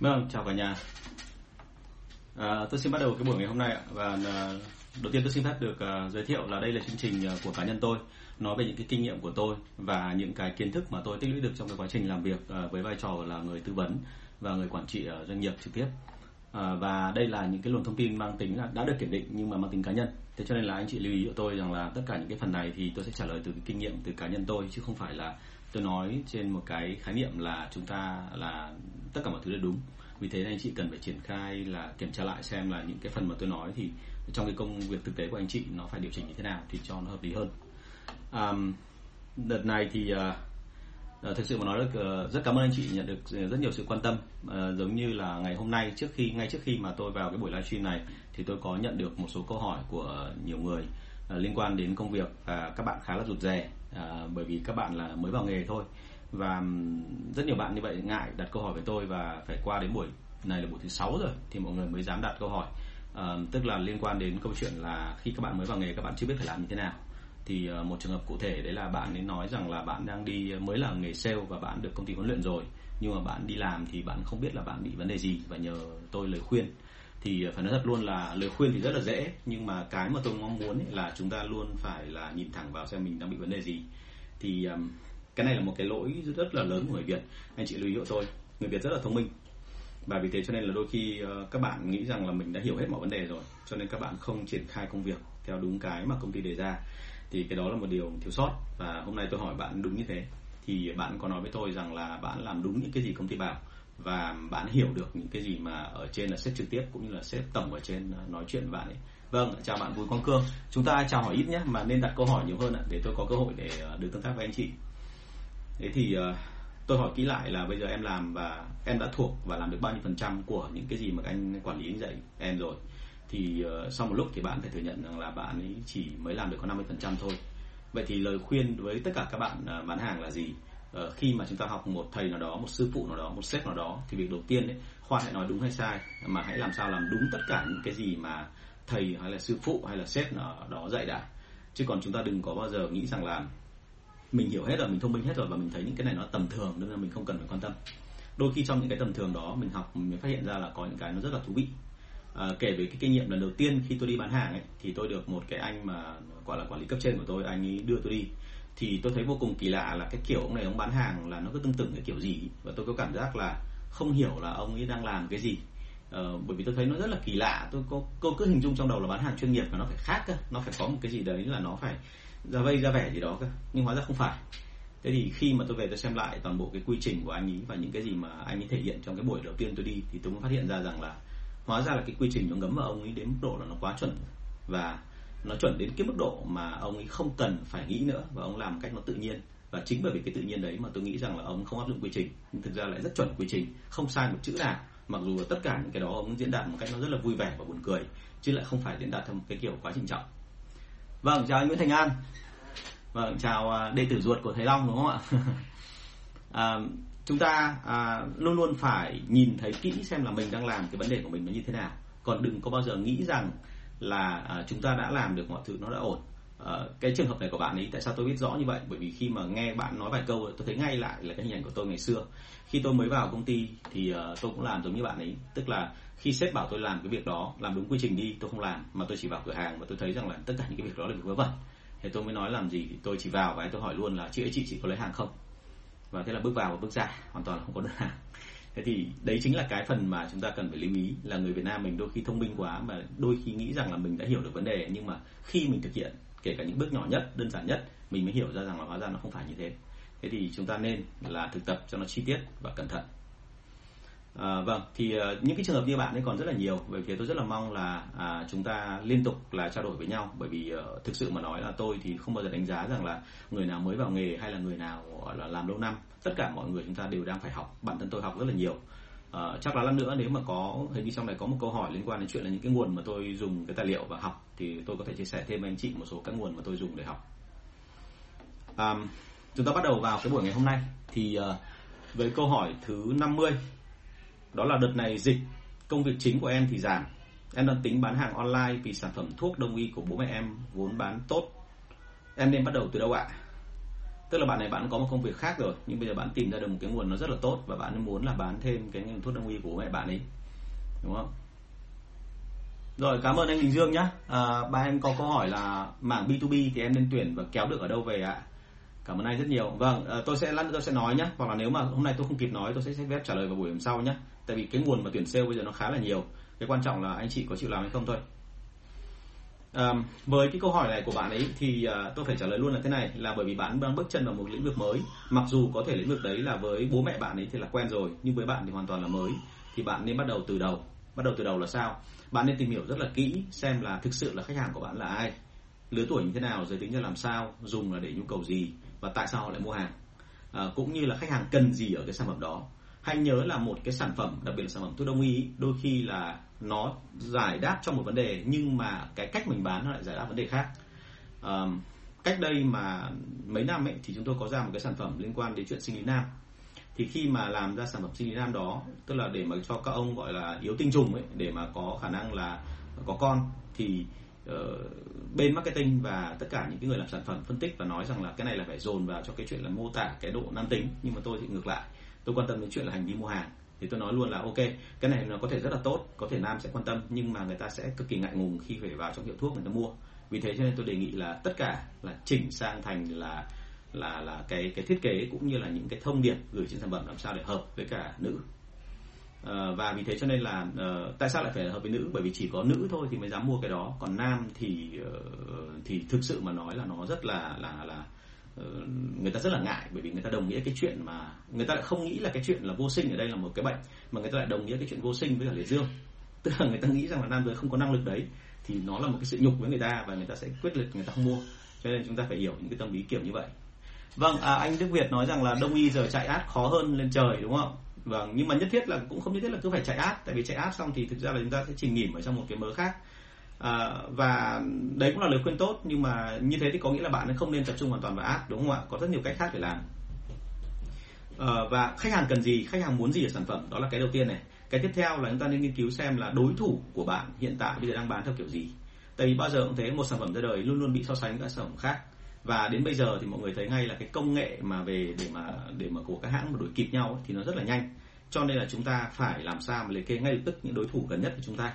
Vâng, chào cả nhà. À, tôi xin bắt đầu cái buổi ngày hôm nay ạ. Và à, đầu tiên tôi xin phép được à, giới thiệu là đây là chương trình à, của cá nhân tôi nói về những cái kinh nghiệm của tôi và những cái kiến thức mà tôi tích lũy được trong cái quá trình làm việc à, với vai trò là người tư vấn và người quản trị ở doanh nghiệp trực tiếp. À, và đây là những cái luồng thông tin mang tính là đã được kiểm định nhưng mà mang tính cá nhân. Thế cho nên là anh chị lưu ý của tôi rằng là tất cả những cái phần này thì tôi sẽ trả lời từ cái kinh nghiệm từ cá nhân tôi chứ không phải là tôi nói trên một cái khái niệm là chúng ta là tất cả mọi thứ đều đúng. Vì thế anh chị cần phải triển khai là kiểm tra lại xem là những cái phần mà tôi nói thì trong cái công việc thực tế của anh chị nó phải điều chỉnh như thế nào thì cho nó hợp lý hơn. Um, đợt này thì uh, thực sự mà nói được uh, ờ, rất cảm ơn anh chị nhận được rất nhiều sự quan tâm. Uh, giống như là ngày hôm nay trước khi ngay trước khi mà tôi vào cái buổi livestream này thì tôi có nhận được một số câu hỏi của nhiều người uh, liên quan đến công việc và các bạn khá là rụt rè à, bởi vì các bạn là mới vào nghề thôi. Và rất nhiều bạn như vậy ngại đặt câu hỏi với tôi và phải qua đến buổi này là buổi thứ sáu rồi thì mọi người mới dám đặt câu hỏi. À, tức là liên quan đến câu chuyện là khi các bạn mới vào nghề các bạn chưa biết phải làm như thế nào. Thì ờ, một trường hợp cụ thể đấy là bạn ấy nói rằng là bạn đang đi ờ, mới là nghề sale và bạn được công ty huấn luyện rồi. Nhưng mà bạn đi làm thì bạn không biết là bạn bị vấn đề gì và nhờ tôi lời khuyên thì phải nói thật luôn là lời khuyên thì rất là dễ nhưng mà cái mà tôi mong muốn là chúng ta luôn phải là nhìn thẳng vào xem mình đang bị vấn đề gì. Thì um, cái này là một cái lỗi rất là lớn của người Việt. Anh chị lưu ý hộ tôi người Việt rất là thông minh. Và vì thế cho nên là đôi khi uh, các bạn nghĩ rằng là mình đã hiểu hết mọi vấn đề rồi cho nên các bạn không triển khai công việc theo đúng cái mà công ty đề ra. Thì cái đó là một điều thiếu sót. Và hôm nay tôi hỏi bạn đúng như thế. Thì bạn có nói với tôi rằng là bạn làm đúng những cái gì công ty bảo và bạn hiểu được những cái gì mà ở trên là sếp trực tiếp cũng như là sếp tổng ở trên à, nói chuyện với bạn ấy. Vâng chào bạn Bùi Quang Cương. Chúng ta chào hỏi ít nhé, mà nên đặt câu hỏi nhiều hơn ạ, để tôi có cơ hội để à, được tương tác với anh chị. Thế thì à, tôi hỏi kỹ lại là bây giờ em làm và em đã thuộc và làm được bao nhiêu phần trăm của những cái gì mà anh quản lý dạy em rồi. Thì sau một lúc thì bạn phải thừa nhận rằng là bạn ấy chỉ mới làm được có 50 phần trăm thôi. Vậy thì lời khuyên với tất cả các bạn bán hàng là gì? Uh, khi mà chúng ta học một thầy nào đó một sư phụ nào đó một sếp nào đó thì việc đầu tiên ấy khoan hãy nói đúng hay sai mà hãy làm sao làm đúng tất cả những cái gì mà thầy hay là sư phụ hay là sếp nào đó dạy đã. Chứ còn chúng ta đừng có bao giờ nghĩ rằng là mình hiểu hết rồi mình thông minh hết rồi và mình thấy những cái này nó tầm thường nên là mình không cần phải quan tâm. Đôi khi trong những cái tầm thường đó mình học mình phát hiện ra là có những cái nó rất là thú vị. À, kể về cái kinh nghiệm lần đầu tiên khi tôi đi bán hàng ấy thì tôi được một cái anh mà gọi là quản lý cấp trên của tôi anh ấy đưa tôi đi thì tôi thấy vô cùng kỳ lạ là cái kiểu ông này ông bán hàng là nó cứ tương tự cái kiểu gì. Và tôi có cảm giác là không hiểu là ông ấy đang làm cái gì. Ờ, bởi vì tôi thấy nó rất là kỳ lạ. Tôi có tôi cứ hình dung trong đầu là bán hàng chuyên nghiệp mà nó phải khác cơ. Nó phải có một cái gì đấy là nó phải ra vây ra vẻ gì đó cơ. Nhưng hóa ra không phải. Thế thì khi mà tôi về tôi xem lại toàn bộ cái quy trình của anh ấy và những cái gì mà anh ấy thể hiện trong cái buổi đầu tiên tôi đi thì tôi mới phát hiện ra rằng là hóa ra là cái quy trình nó ngấm vào ông ấy đến mức độ là nó quá chuẩn. Và nó chuẩn đến cái mức độ mà ông ấy không cần phải nghĩ nữa và ông làm một cách nó tự nhiên và chính bởi vì cái tự nhiên đấy mà tôi nghĩ rằng là ông không áp dụng quy trình nhưng thực ra lại rất chuẩn quy trình không sai một chữ nào mặc dù tất cả những cái đó ông diễn đạt một cách nó rất là vui vẻ và buồn cười chứ lại không phải diễn đạt theo một cái kiểu quá trịnh trọng Vâng, chào anh Nguyễn Thành An. Vâng, chào à, đệ tử ruột của Thầy Long đúng không ạ? à, chúng ta à, luôn luôn phải nhìn thấy kỹ xem là mình đang làm cái vấn đề của mình nó như thế nào. Còn đừng có bao giờ nghĩ rằng là à, chúng ta đã làm được mọi thứ nó đã ổn. À, cái trường hợp này của bạn ấy tại sao tôi biết rõ như vậy? Bởi vì khi mà nghe bạn nói vài câu tôi thấy ngay lại là cái hình ảnh của tôi ngày xưa. Khi tôi mới vào công ty thì uh, tôi cũng làm giống như bạn ấy, tức là khi sếp bảo tôi làm cái việc đó làm đúng quy trình đi tôi không làm mà tôi chỉ vào cửa hàng và tôi thấy rằng là tất cả những cái việc đó là việc vớ vẩn thì tôi mới nói làm gì thì tôi chỉ vào và tôi hỏi luôn là chị ấy chị chỉ có lấy hàng không và thế là bước vào và bước ra hoàn toàn là không có đơn hàng thế thì đấy chính là cái phần mà chúng ta cần phải lưu ý, là người Việt Nam mình đôi khi thông minh quá mà đôi khi nghĩ rằng là mình đã hiểu được vấn đề, nhưng mà khi mình thực hiện, kể cả những bước nhỏ nhất, đơn giản nhất, mình mới hiểu ra rằng là hóa ra nó không phải như thế. Thế thì chúng ta nên là thực tập cho nó chi tiết và cẩn thận. À, vâng, thì uh, những cái trường hợp như bạn ấy còn rất là nhiều. Bởi vì tôi rất là mong là à, chúng ta liên tục là trao đổi với nhau. Bởi vì uh, thực sự mà nói là tôi thì không bao giờ đánh giá rằng là người nào mới vào nghề hay là người nào là làm lâu năm. Tất cả mọi người chúng ta đều đang phải học. Bản thân tôi học rất là nhiều. Uh, chắc là lát nữa nếu mà có hình như trong này có một câu hỏi liên quan đến chuyện là những cái nguồn mà tôi dùng cái tài liệu và học thì tôi có thể chia sẻ thêm với anh chị một số các nguồn mà tôi dùng để học. Um, chúng ta bắt đầu vào cái buổi ngày hôm nay thì uh, với câu hỏi thứ 50 đó là đợt này dịch công việc chính của em thì giảm. Em đang tính bán hàng online vì sản phẩm thuốc đông y của bố mẹ em vốn bán tốt. Em nên bắt đầu từ đâu ạ? Tức là bạn này bạn có một công việc khác rồi nhưng bây giờ bạn tìm ra được một cái nguồn nó rất là tốt và bạn muốn là bán thêm cái thuốc đông y của mẹ bạn ấy. Đúng không? Rồi cảm ơn anh Đình Dương nhá. À, ba em có câu hỏi là mảng B2B thì em nên tuyển và kéo được ở đâu về ạ? Cảm ơn anh rất nhiều. Vâng à, tôi sẽ lát tôi sẽ nói nhé hoặc là nếu mà hôm nay tôi không kịp nói tôi sẽ xếp phép trả lời vào buổi hôm sau nhé tại vì cái nguồn mà tuyển sale bây giờ nó khá là nhiều. Cái quan trọng là anh chị có chịu làm hay không thôi. À, với cái câu hỏi này của bạn ấy thì à, tôi phải trả lời luôn là thế này là bởi vì bạn đang bước chân vào một lĩnh vực mới. Mặc dù có thể lĩnh vực đấy là với bố mẹ bạn ấy thì là quen rồi nhưng với bạn thì hoàn toàn là mới. Thì bạn nên bắt đầu từ đầu. Bắt đầu từ đầu là sao? Bạn nên tìm hiểu rất là kỹ xem là thực sự là khách hàng của bạn là ai. Lứa tuổi như thế nào giới tính là làm sao dùng là để nhu cầu gì và tại sao họ lại mua hàng. À, cũng như là khách hàng cần gì ở cái sản phẩm đó hãy nhớ là một cái sản phẩm đặc biệt là sản phẩm thuốc đông y đôi khi là nó giải đáp cho một vấn đề nhưng mà cái cách mình bán nó lại giải đáp vấn đề khác. À, cách đây mà mấy năm ấy thì chúng tôi có ra một cái sản phẩm liên quan đến chuyện sinh lý nam. Thì khi mà làm ra sản phẩm sinh lý nam đó tức là để mà cho các ông gọi là yếu tinh trùng ấy để mà có khả năng là có con thì uh, bên marketing và tất cả những cái người làm sản phẩm phân tích và nói rằng là cái này là phải dồn vào cho cái chuyện là mô tả cái độ nam tính nhưng mà tôi thì ngược lại tôi quan tâm đến chuyện là hành vi mua hàng. Thì tôi nói luôn là ok cái này nó có thể rất là tốt có thể nam sẽ quan tâm nhưng mà người ta sẽ cực kỳ ngại ngùng khi phải vào trong hiệu thuốc người ta mua. Vì thế cho nên tôi đề nghị là tất cả là chỉnh sang thành là là là cái cái thiết kế cũng như là những cái thông điệp gửi trên sản phẩm làm sao để hợp với cả nữ. À, và vì thế cho nên là uh, tại sao lại phải hợp với nữ? Bởi vì chỉ có nữ thôi thì mới dám mua cái đó. Còn nam thì uh, thì thực sự mà nói là nó rất là là là Ờ, người ta rất là ngại bởi vì người ta đồng nghĩa cái chuyện mà người ta lại không nghĩ là cái chuyện là vô sinh ở đây là một cái bệnh mà người ta lại đồng nghĩa cái chuyện vô sinh với cả liệt dương tức là người ta nghĩ rằng là nam giới không có năng lực đấy thì nó là một cái sự nhục với người ta và người ta sẽ quyết liệt người ta không mua cho nên chúng ta phải hiểu những cái tâm lý kiểu như vậy Vâng, à, anh Đức Việt nói rằng là đông y giờ chạy át khó hơn lên trời đúng không? Vâng, nhưng mà nhất thiết là cũng không nhất thiết là cứ phải chạy át tại vì chạy át xong thì thực ra là chúng ta sẽ chìm nghỉm ở trong một cái mớ khác. À, và đấy cũng là lời khuyên tốt nhưng mà như thế thì có nghĩa là bạn không nên tập trung hoàn toàn vào ad đúng không ạ? Có rất nhiều cách khác để làm. À, và khách hàng cần gì, khách hàng muốn gì ở sản phẩm, đó là cái đầu tiên này. Cái tiếp theo là chúng ta nên nghiên cứu xem là đối thủ của bạn hiện tại bây giờ đang bán theo kiểu gì. Tại vì bao giờ cũng thế, một sản phẩm ra đời luôn luôn bị so sánh với các sản phẩm khác và đến bây giờ thì mọi người thấy ngay là cái công nghệ mà về để mà để mà của các hãng mà đuổi kịp nhau ấy, thì nó rất là nhanh cho nên là chúng ta phải làm sao mà liệt kê ngay lập tức những đối thủ gần nhất của chúng ta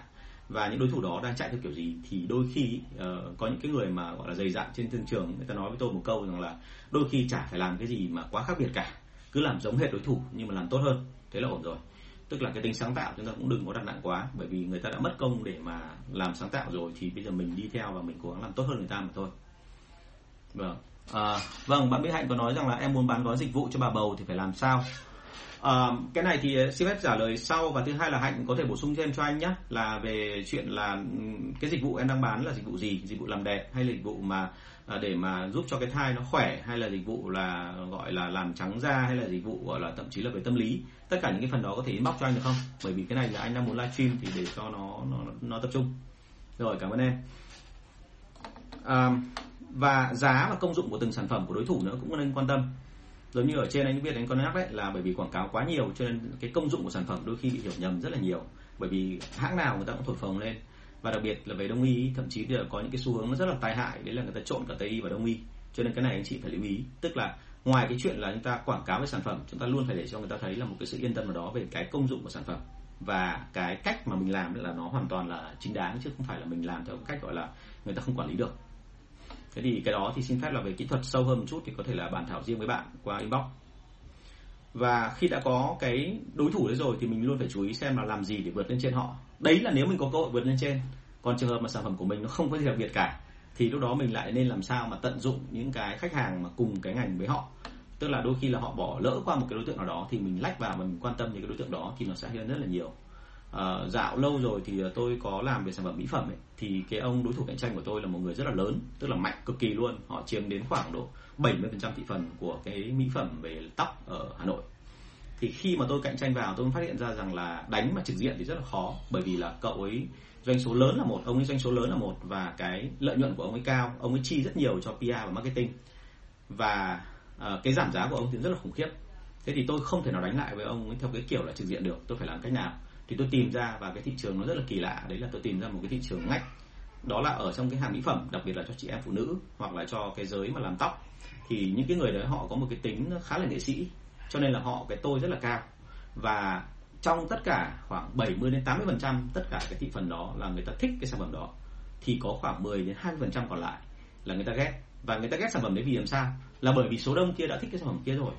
và những đối thủ đó đang chạy theo kiểu gì thì đôi khi uh, có những cái người mà gọi là dày dặn trên thương trường người ta nói với tôi một câu rằng là đôi khi chả phải làm cái gì mà quá khác biệt cả cứ làm giống hệt đối thủ nhưng mà làm tốt hơn thế là ổn rồi tức là cái tính sáng tạo chúng ta cũng đừng có đặt nặng quá bởi vì người ta đã mất công để mà làm sáng tạo rồi thì bây giờ mình đi theo và mình cố gắng làm tốt hơn người ta mà thôi Vâng. À, vâng, bạn Mỹ Hạnh có nói rằng là em muốn bán gói dịch vụ cho bà bầu thì phải làm sao? À, cái này thì xin phép trả lời sau. Và thứ hai là Hạnh có thể bổ sung thêm cho anh nhé là về chuyện là ừ, cái dịch vụ em đang bán là dịch vụ gì, dịch vụ làm đẹp hay là dịch vụ mà ờ, để mà giúp cho cái thai nó khỏe? Hay là dịch vụ là gọi là làm trắng da? Hay là dịch vụ gọi là thậm chí là về tâm lý? Tất cả những cái phần đó có thể inbox cho anh được không? Bởi vì cái này là anh đang muốn livestream thì để cho nó nó nó tập trung. Rồi cảm ơn em. À, và giá và công dụng của từng sản phẩm của đối thủ nữa cũng nên quan tâm giống như ở trên anh biết anh có nhắc đấy là bởi vì quảng cáo quá nhiều cho nên cái công dụng của sản phẩm đôi khi bị hiểu nhầm rất là nhiều. Bởi vì hãng nào người ta cũng thổi phồng lên. Và đặc biệt là về đông y, thậm chí là có những cái xu hướng nó rất là tai hại, đấy là người ta trộn cả tây y và đông y. Cho nên cái này anh chị phải lưu ý. Tức là ngoài cái chuyện là chúng ta quảng cáo về sản phẩm, chúng ta luôn phải để cho người ta thấy là một cái sự yên tâm nào đó về cái công dụng của sản phẩm. Và cái cách mà mình làm là nó hoàn toàn là chính đáng, chứ không phải là mình làm theo cách gọi là người ta không quản lý được thế thì cái đó thì xin phép là về kỹ thuật sâu hơn một chút thì có thể là bàn thảo riêng với bạn qua inbox. Và khi đã có cái đối thủ đấy rồi thì mình luôn phải chú ý xem là làm gì để vượt lên trên họ. Đấy là nếu mình có cơ hội vượt lên trên. Còn trường hợp mà sản phẩm của mình nó không có gì đặc biệt cả, thì lúc đó mình lại nên làm sao mà tận dụng những cái khách hàng mà cùng cái ngành với họ. Tức là đôi khi là họ bỏ lỡ qua một cái đối tượng nào đó thì mình lách vào và mình quan tâm những cái đối tượng đó thì nó sẽ hơn rất là nhiều uh, dạo lâu rồi thì ờ, tôi có làm về sản phẩm mỹ phẩm ấy, thì cái ông đối thủ cạnh tranh của tôi là một người rất là lớn tức là mạnh cực kỳ luôn. Họ chiếm đến khoảng độ 70% thị phần của cái mỹ phẩm về tóc ở Hà Nội. Thì khi mà tôi cạnh tranh vào tôi phát hiện ra rằng là đánh mà trực diện thì rất là khó bởi vì là cậu ấy doanh số lớn là một ông ấy doanh số lớn là một và cái lợi nhuận của ông ấy cao. Ông ấy chi rất nhiều cho PR và marketing và uh, cái giảm giá của ông thì rất là khủng khiếp. Thế thì tôi không thể nào đánh lại với ông ấy theo cái kiểu là trực diện được tôi phải làm cách nào? Thì tôi tìm ra và cái thị trường nó rất là kỳ lạ. Đấy là tôi tìm ra một cái thị trường ngách. Đó là ở trong cái hàng mỹ phẩm, đặc biệt là cho chị em phụ nữ hoặc là cho cái giới mà làm tóc. Thì những cái người đấy họ có một cái tính khá là nghệ sĩ, cho nên là họ, cái tôi rất là cao. Và trong tất cả khoảng 70 đến 80 phần trăm tất cả cái thị phần đó là người ta thích cái sản phẩm đó, thì có khoảng 10 đến 20 phần trăm còn lại là người ta ghét. Và người ta ghét sản phẩm đấy vì làm sao? Là bởi vì số đông kia đã thích cái sản phẩm kia rồi,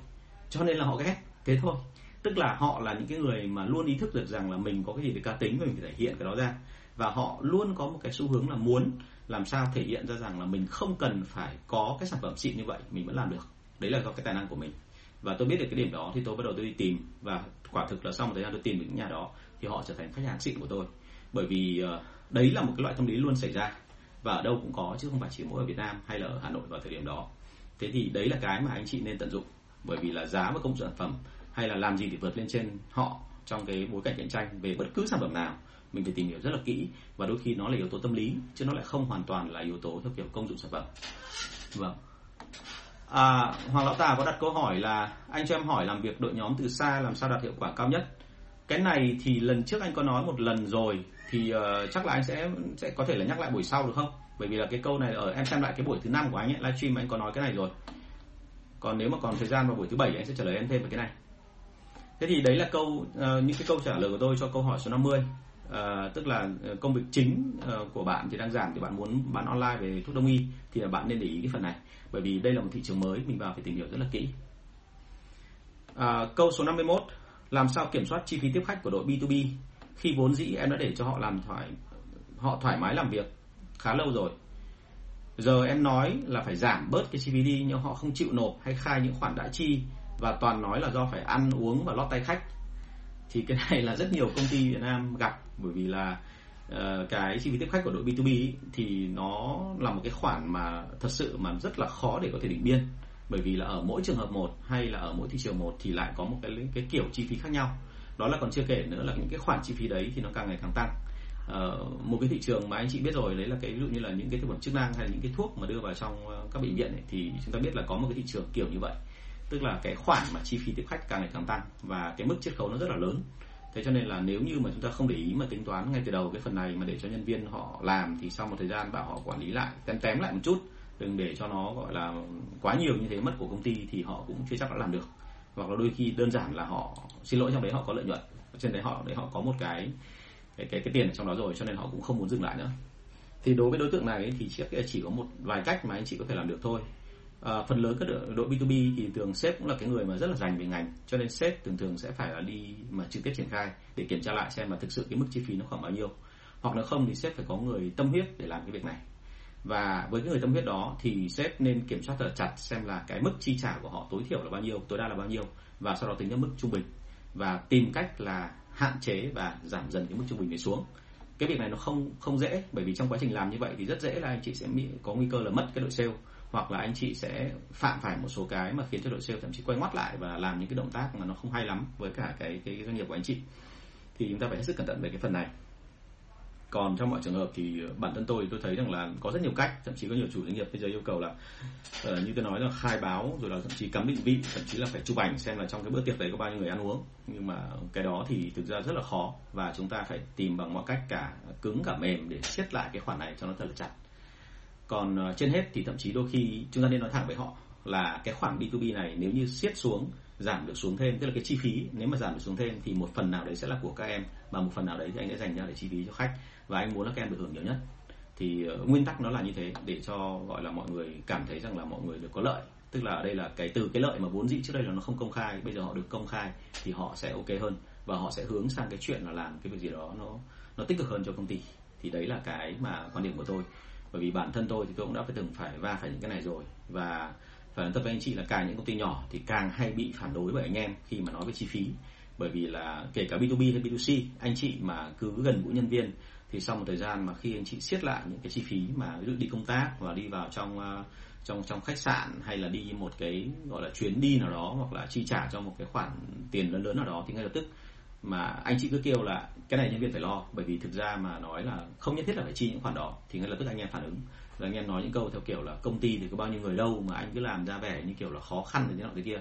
cho nên là họ ghét. Thế thôi tức là họ là những cái người mà luôn ý thức được rằng là mình có cái gì để cá tính mình phải thể hiện cái đó ra. Và họ luôn có một cái xu hướng là muốn làm sao thể hiện ra rằng là mình không cần phải có cái sản phẩm xịn như vậy, mình vẫn làm được. Đấy là do cái tài năng của mình. Và tôi biết được cái điểm đó thì tôi bắt đầu tôi đi tìm. Và quả thực là sau một thời gian tôi tìm được những nhà đó thì họ trở thành khách hàng xịn của tôi. Bởi vì ờ, đấy là một cái loại tâm lý luôn xảy ra. Và ở đâu cũng có, chứ không phải chỉ mỗi ở Việt Nam hay là ở Hà Nội vào thời điểm đó. Thế thì đấy là cái mà anh chị nên tận dụng. Bởi vì là giá và công sản phẩm hay là làm gì để vượt lên trên họ trong cái bối cảnh cạnh tranh về bất cứ sản phẩm nào mình phải tìm hiểu rất là kỹ và đôi khi nó là yếu tố tâm lý chứ nó lại không hoàn toàn là yếu tố theo kiểu công dụng sản phẩm. Vâng. À, hoàng lão tà có đặt câu hỏi là anh cho em hỏi làm việc đội nhóm từ xa làm sao đạt hiệu quả cao nhất? Cái này thì lần trước anh có nói một lần rồi thì uh, chắc là anh sẽ sẽ có thể là nhắc lại buổi sau được không? Bởi vì là cái câu này ở em xem lại cái buổi thứ năm của anh ấy livestream anh có nói cái này rồi. Còn nếu mà còn thời gian vào buổi thứ bảy anh sẽ trả lời em thêm về cái này thế thì đấy là câu uh, những cái câu trả lời của tôi cho câu hỏi số 50 uh, ờ, tức là ờ, công việc chính uh, của bạn thì đang giảm thì bạn muốn bán online về thuốc đông y thì là bạn nên để ý cái phần này. Bởi vì đây là một thị trường mới mình vào phải tìm hiểu rất là kỹ. Uh, câu số 51 làm sao kiểm soát chi phí tiếp khách của đội B2B khi vốn dĩ em đã để cho họ làm thoải họ thoải mái làm việc khá lâu rồi? Giờ em nói là phải giảm bớt cái chi phí đi nhưng họ không chịu nộp hay khai những khoản đã chi và toàn nói là do phải ăn uống và lót tay khách. Thì cái này là rất nhiều công ty Việt Nam gặp bởi vì là uh, cái chi phí tiếp khách của đội B2B ý, thì nó là một cái khoản mà thật sự mà rất là khó để có thể định biên. Bởi vì là ở mỗi trường hợp một hay là ở mỗi thị trường một thì lại có một cái cái kiểu chi phí khác nhau. Đó là còn chưa kể nữa là những cái khoản chi phí đấy thì nó càng ngày càng tăng. Uh, một cái thị trường mà anh chị biết rồi đấy là cái ví dụ như là những cái thực phẩm chức năng hay là những cái thuốc mà đưa vào trong ờ, các bệnh viện ấy, thì chúng ta biết là có một cái thị trường kiểu như vậy tức là cái khoản mà chi phí tiếp khách càng ngày càng tăng và cái mức chiết khấu nó rất là lớn. Thế cho nên là nếu như mà chúng ta không để ý mà tính toán ngay từ đầu cái phần này mà để cho nhân viên họ làm thì sau một thời gian bảo họ quản lý lại tém tém lại một chút đừng để cho nó gọi là quá nhiều như thế mất của công ty thì họ cũng chưa chắc đã làm được. Hoặc là đôi khi đơn giản là họ xin lỗi trong đấy họ có lợi nhuận trên đấy họ đấy họ có một cái cái cái, cái tiền ở trong đó rồi cho nên họ cũng không muốn dừng lại nữa. Thì đối với đối tượng này thì chỉ, chỉ có một vài cách mà anh chị có thể làm được thôi à, phần lớn các đội B2B thì thường sếp cũng là cái người mà rất là dành về ngành cho nên sếp thường thường sẽ phải là đi mà trực tiếp triển khai để kiểm tra lại xem mà thực sự cái mức chi phí nó khoảng bao nhiêu. Hoặc là không thì sếp phải có người tâm huyết để làm cái việc này. Và với cái người tâm huyết đó thì sếp nên kiểm soát thật chặt xem là cái mức chi trả của họ tối thiểu là bao nhiêu tối đa là bao nhiêu và sau đó tính ra mức trung bình. Và tìm cách là hạn chế và giảm dần cái mức trung bình này xuống. Cái việc này nó không không dễ bởi vì trong quá trình làm như vậy thì rất dễ là anh chị sẽ có nguy cơ là mất cái đội sale hoặc là anh chị sẽ phạm phải một số cái mà khiến cho đội sale thậm chí quay ngoắt lại và làm những cái động tác mà nó không hay lắm với cả cái cái, cái doanh nghiệp của anh chị. Thì chúng ta phải hết sức cẩn thận về cái phần này. Còn trong mọi trường hợp thì ờ, bản thân tôi tôi thấy rằng là có rất nhiều cách thậm chí có nhiều chủ doanh nghiệp bây giờ yêu cầu là uh, như tôi nói là khai báo rồi là thậm chí cắm định vị thậm chí là phải chụp ảnh xem là trong cái bữa tiệc đấy có bao nhiêu người ăn uống. Nhưng mà cái đó thì thực ra rất là khó và chúng ta phải tìm bằng mọi cách cả cứng cả mềm để siết lại cái khoản này cho nó thật là chặt còn ờ, trên hết thì thậm chí đôi khi chúng ta nên nói thẳng với họ là cái khoản B2B này nếu như siết xuống giảm được xuống thêm tức là cái chi phí nếu mà giảm được xuống thêm thì một phần nào đấy sẽ là của các em và một phần nào đấy thì anh sẽ dành ra để chi phí cho khách và anh muốn là các em được hưởng nhiều nhất. Thì uh, nguyên tắc nó là như thế để cho gọi là mọi người cảm thấy rằng là mọi người được có lợi. Tức là ở đây là cái từ cái lợi mà vốn dĩ trước đây là nó không công khai bây giờ họ được công khai thì họ sẽ ok hơn và họ sẽ hướng sang cái chuyện là làm cái việc gì đó nó nó tích cực hơn cho công ty. Thì đấy là cái mà quan điểm của tôi bởi vì bản thân tôi thì tôi cũng đã phải từng phải va phải những cái này rồi. Và phải nói thật với anh chị là càng những công ty nhỏ thì càng hay bị phản đối bởi anh em khi mà nói về chi phí. Bởi vì là kể cả B2B hay B2C anh chị mà cứ gần gũi nhân viên thì sau một thời gian mà khi anh chị siết lại những cái chi phí mà ví dụ đi công tác và đi vào trong ờ, trong trong khách sạn hay là đi một cái, gọi là chuyến đi nào đó hoặc là chi trả cho một cái khoản tiền lớn lớn nào đó thì ngay lập tức mà anh chị cứ kêu là cái này nhân viên phải lo, bởi vì thực ra mà nói là không nhất thiết là phải chi những khoản đó, thì ngay lập tức anh em phản ứng. Là anh em nói những câu theo kiểu là công ty thì có bao nhiêu người đâu mà anh cứ làm ra vẻ như kiểu là khó khăn thế nọ thế kia.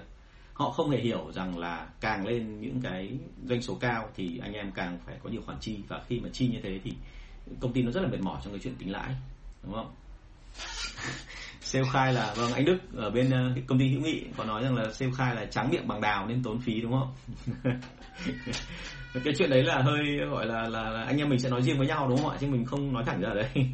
Họ không hề hiểu rằng là càng lên những cái doanh số cao thì anh em càng phải có nhiều khoản chi, và khi mà chi như thế thì công ty nó rất là mệt mỏi trong cái chuyện tính lãi, đúng không? Sale khai là vâng anh Đức ở bên ờ, công ty hữu nghị có nói rằng là sale khai là trắng miệng bằng đào nên tốn phí, đúng không? cái chuyện đấy là hơi gọi là, là là anh em mình sẽ nói riêng với nhau đúng không ạ? Chứ mình không nói thẳng ra đấy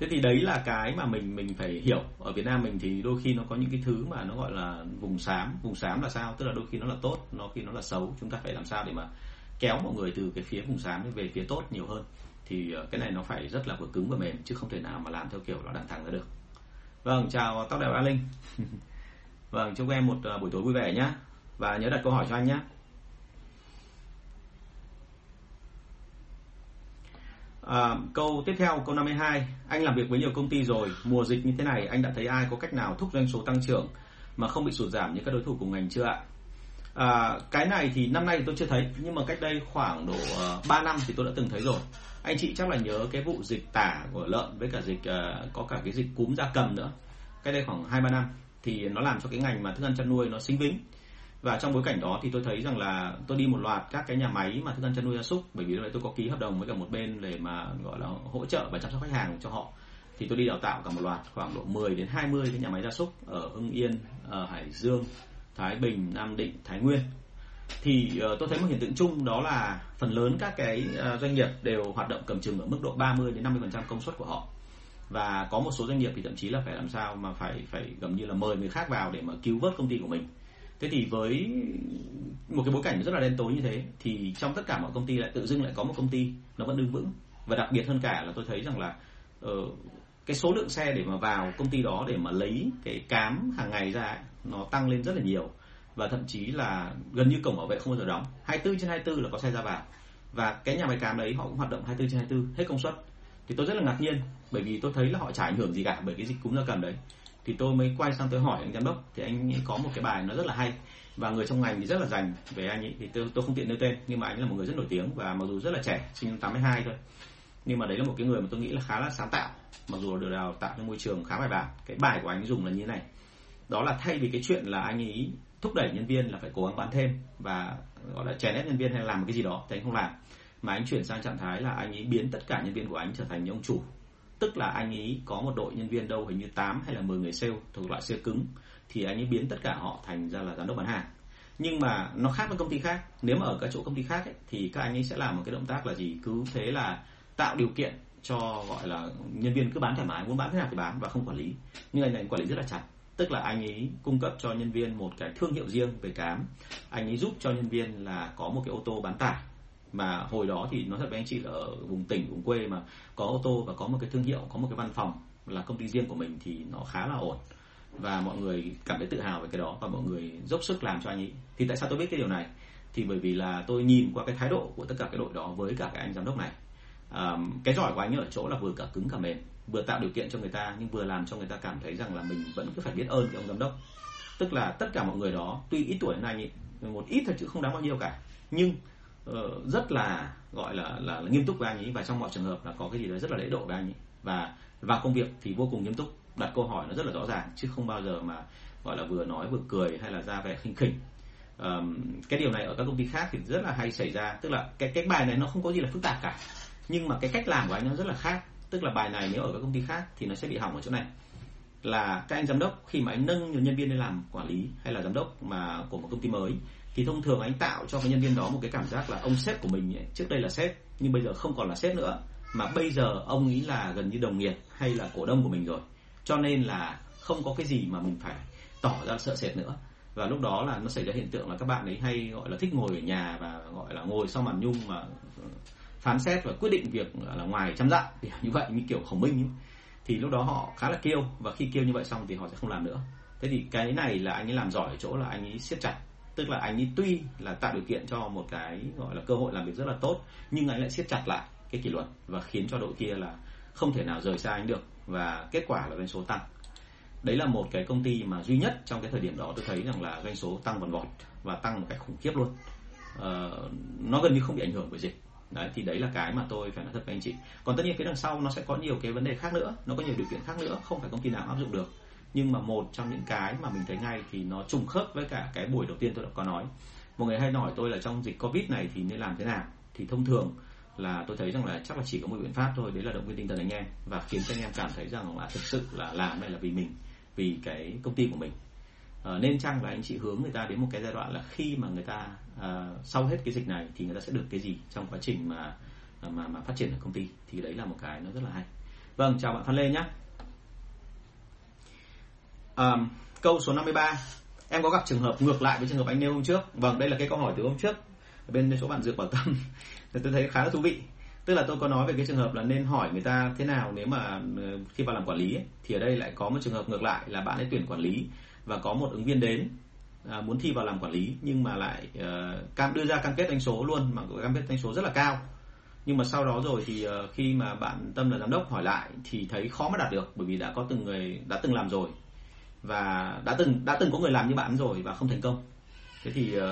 thế thì đấy là cái mà mình mình phải hiểu. Ở Việt Nam mình thì đôi khi nó có những cái thứ mà nó gọi là vùng xám. Vùng xám là sao? Tức là đôi khi nó là tốt nó khi nó là xấu. Chúng ta phải làm sao để mà kéo mọi người từ cái phía vùng xám về phía tốt nhiều hơn. Thì ờ, cái này nó phải rất là vừa cứng và mềm chứ không thể nào mà làm theo kiểu nó đặng thẳng ra được. Vâng chào tóc đẹp a linh. Vâng chúc em một ờ, buổi tối vui vẻ nhé và nhớ đặt câu hỏi cho anh nhé. À, câu tiếp theo câu 52 anh làm việc với nhiều công ty rồi mùa dịch như thế này anh đã thấy ai có cách nào thúc doanh số tăng trưởng mà không bị sụt giảm như các đối thủ cùng ngành chưa ạ? À, cái này thì năm nay thì tôi chưa thấy nhưng mà cách đây khoảng độ ờ, uh, 3 năm thì tôi đã từng thấy rồi. Anh chị chắc là nhớ cái vụ dịch tả của lợn với cả dịch uh, có cả cái dịch cúm da cầm nữa. Cách đây khoảng hai ba năm thì nó làm cho cái ngành mà thức ăn chăn nuôi nó sinh vĩnh và trong bối cảnh đó thì tôi thấy rằng là tôi đi một loạt các cái nhà máy mà thức ăn chăn nuôi gia súc bởi vì lúc đấy tôi có ký hợp đồng với cả một bên để mà gọi là hỗ trợ và chăm sóc khách hàng cho họ. Thì tôi đi đào tạo cả một loạt khoảng độ 10 đến 20 cái nhà máy gia súc ở Hưng Yên, ở Hải Dương, Thái Bình, Nam Định, Thái Nguyên. Thì uh, tôi thấy một hiện tượng chung đó là phần lớn các cái uh, doanh nghiệp đều hoạt động cầm chừng ở mức độ 30 đến 50% công suất của họ. Và có một số doanh nghiệp thì thậm chí là phải làm sao mà phải phải gần như là mời người khác vào để mà cứu vớt công ty của mình thế thì với một cái bối cảnh rất là đen tối như thế thì trong tất cả mọi công ty lại tự dưng lại có một công ty nó vẫn đứng vững. Và đặc biệt hơn cả là tôi thấy rằng là uh, cái số lượng xe để mà vào công ty đó để mà lấy cái cám hàng ngày ra ấy, nó tăng lên rất là nhiều. Và thậm chí là gần như cổng bảo vệ không bao giờ đóng. 24 trên 24 là có xe ra vào. Và cái nhà máy cám đấy họ cũng hoạt động 24 trên 24 hết công suất. Thì tôi rất là ngạc nhiên bởi vì tôi thấy là họ chả ảnh hưởng gì cả bởi cái dịch cúm gia cầm đấy thì tôi mới quay sang tôi hỏi anh giám đốc thì anh ấy có một cái bài nó rất là hay và người trong ngành thì rất là dành về anh ấy thì tôi, tôi không tiện nêu tên nhưng mà anh là một người rất nổi tiếng và mặc dù rất là trẻ sinh năm 82 thôi nhưng mà đấy là một cái người mà tôi nghĩ là khá là sáng tạo mặc dù được đào tạo trong môi trường khá bài bản. Cái bài của anh dùng là như thế này đó là thay vì cái chuyện là anh ấy thúc đẩy nhân viên là phải cố gắng bán thêm và gọi là chèn ép nhân viên hay làm một cái gì đó thì anh không làm mà anh chuyển sang trạng thái là anh ấy biến tất cả nhân viên của anh trở thành những ông chủ tức là anh ấy có một đội nhân viên đâu hình như 8 hay là 10 người sale thuộc loại sale cứng thì anh ấy biến tất cả họ thành ra là giám đốc bán hàng. Nhưng mà nó khác với công ty khác. Nếu mà ở các chỗ công ty khác ấy, thì các anh ấy sẽ làm một cái động tác là gì? Cứ thế là tạo điều kiện cho gọi là nhân viên cứ bán thoải mái muốn bán thế nào thì bán và không quản lý. Nhưng anh này quản lý rất là chặt. Tức là anh ấy cung cấp cho nhân viên một cái thương hiệu riêng về cám. Anh ấy giúp cho nhân viên là có một cái ô tô bán tải mà hồi đó thì nói thật với anh chị là ở vùng tỉnh vùng quê mà có ô tô và có một cái thương hiệu có một cái văn phòng là công ty riêng của mình thì nó khá là ổn. Và mọi người cảm thấy tự hào về cái đó và mọi người dốc sức làm cho anh ấy. Thì tại sao tôi biết cái điều này? Thì bởi vì là tôi nhìn qua cái thái độ của tất cả cái đội đó với cả cái anh giám đốc này. À, cái giỏi của anh ở chỗ là vừa cả cứng cả mềm vừa tạo điều kiện cho người ta nhưng vừa làm cho người ta cảm thấy rằng là mình vẫn cứ phải biết ơn cái ông giám đốc. Tức là tất cả mọi người đó tuy ít tuổi hơn anh ấy một ít thật chứ không đáng bao nhiêu cả. Nhưng uh, rất là gọi là, là là nghiêm túc với anh ấy và trong mọi trường hợp là có cái gì đó rất là lễ độ với anh ấy và vào công việc thì vô cùng nghiêm túc đặt câu hỏi nó rất là rõ ràng chứ không bao giờ mà gọi là vừa nói vừa cười hay là ra vẻ khinh khỉnh. Um, cái điều này ở các công ty khác thì rất là hay xảy ra tức là cái cái bài này nó không có gì là phức tạp cả nhưng mà cái cách làm của anh nó rất là khác. Tức là bài này nếu ở các công ty khác thì nó sẽ bị hỏng ở chỗ này. Là các anh giám đốc khi mà anh nâng nhân viên lên làm quản lý hay là giám đốc mà của một công ty mới thì thông thường anh tạo cho cái nhân viên đó một cái cảm giác là ông sếp của mình ấy, trước đây là sếp nhưng bây giờ không còn là sếp nữa. Mà bây giờ ông ấy là gần như đồng nghiệp hay là cổ đông của mình rồi. Cho nên là không có cái gì mà mình phải tỏ ra sợ sệt nữa. Và lúc đó là nó xảy ra hiện tượng là các bạn ấy hay gọi là thích ngồi ở nhà và gọi là ngồi sau màn nhung mà phán xét và quyết định việc là ngoài chăm dặn kiểu như vậy như kiểu khổng minh ấy. thì lúc đó họ khá là kêu và khi kêu như vậy xong thì họ sẽ không làm nữa. Thế thì cái này là anh ấy làm giỏi ở chỗ là anh ấy siết chặt tức là anh ấy tuy là tạo điều kiện cho một cái gọi là cơ hội làm việc rất là tốt nhưng anh lại siết chặt lại cái kỷ luật và khiến cho đội kia là không thể nào rời xa anh được và kết quả là doanh số tăng. Đấy là một cái công ty mà duy nhất trong cái thời điểm đó tôi thấy rằng là doanh số tăng vòn vọt và tăng một cách khủng khiếp luôn. Uh, nó gần như không bị ảnh hưởng bởi dịch. Đấy thì đấy là cái mà tôi phải nói thật với anh chị. Còn tất nhiên cái đằng sau nó sẽ có nhiều cái vấn đề khác nữa nó có nhiều điều kiện khác nữa không phải công ty nào áp dụng được nhưng mà một trong những cái mà mình thấy ngay thì nó trùng khớp với cả cái buổi đầu tiên tôi đã có nói. Một người hay hỏi tôi là trong dịch covid này thì nên làm thế nào? Thì thông thường là tôi thấy rằng là chắc là chỉ có một biện pháp thôi đấy là động viên tinh thần anh em và khiến cho anh em cảm thấy rằng là thực sự là làm này là vì mình vì cái công ty của mình. À, nên chăng là anh chị hướng người ta đến một cái giai đoạn là khi mà người ta à, sau hết cái dịch này thì người ta sẽ được cái gì trong quá trình mà mà mà phát triển ở công ty? Thì đấy là một cái nó rất là hay. Vâng chào bạn Phan Lê nhé à, câu số 53 em có gặp trường hợp ngược lại với trường hợp anh nêu hôm trước? Vâng đây là cái câu hỏi từ hôm trước. Ở bên chỗ bạn dược bảo tâm. Thì tôi thấy khá là thú vị. Tức là tôi có nói về cái trường hợp là nên hỏi người ta thế nào nếu mà ờ, khi vào làm quản lý ấy, thì ở đây lại có một trường hợp ngược lại là bạn ấy tuyển quản lý và có một ứng viên đến à, muốn thi vào làm quản lý nhưng mà lại uh, cam đưa ra cam kết doanh số luôn mà cam kết doanh số rất là cao. Nhưng mà sau đó rồi thì uh, khi mà bạn tâm là giám đốc hỏi lại thì thấy khó mà đạt được bởi vì đã có từng người đã từng làm rồi và đã từng đã từng có người làm như bạn rồi và không thành công. Thế thì uh,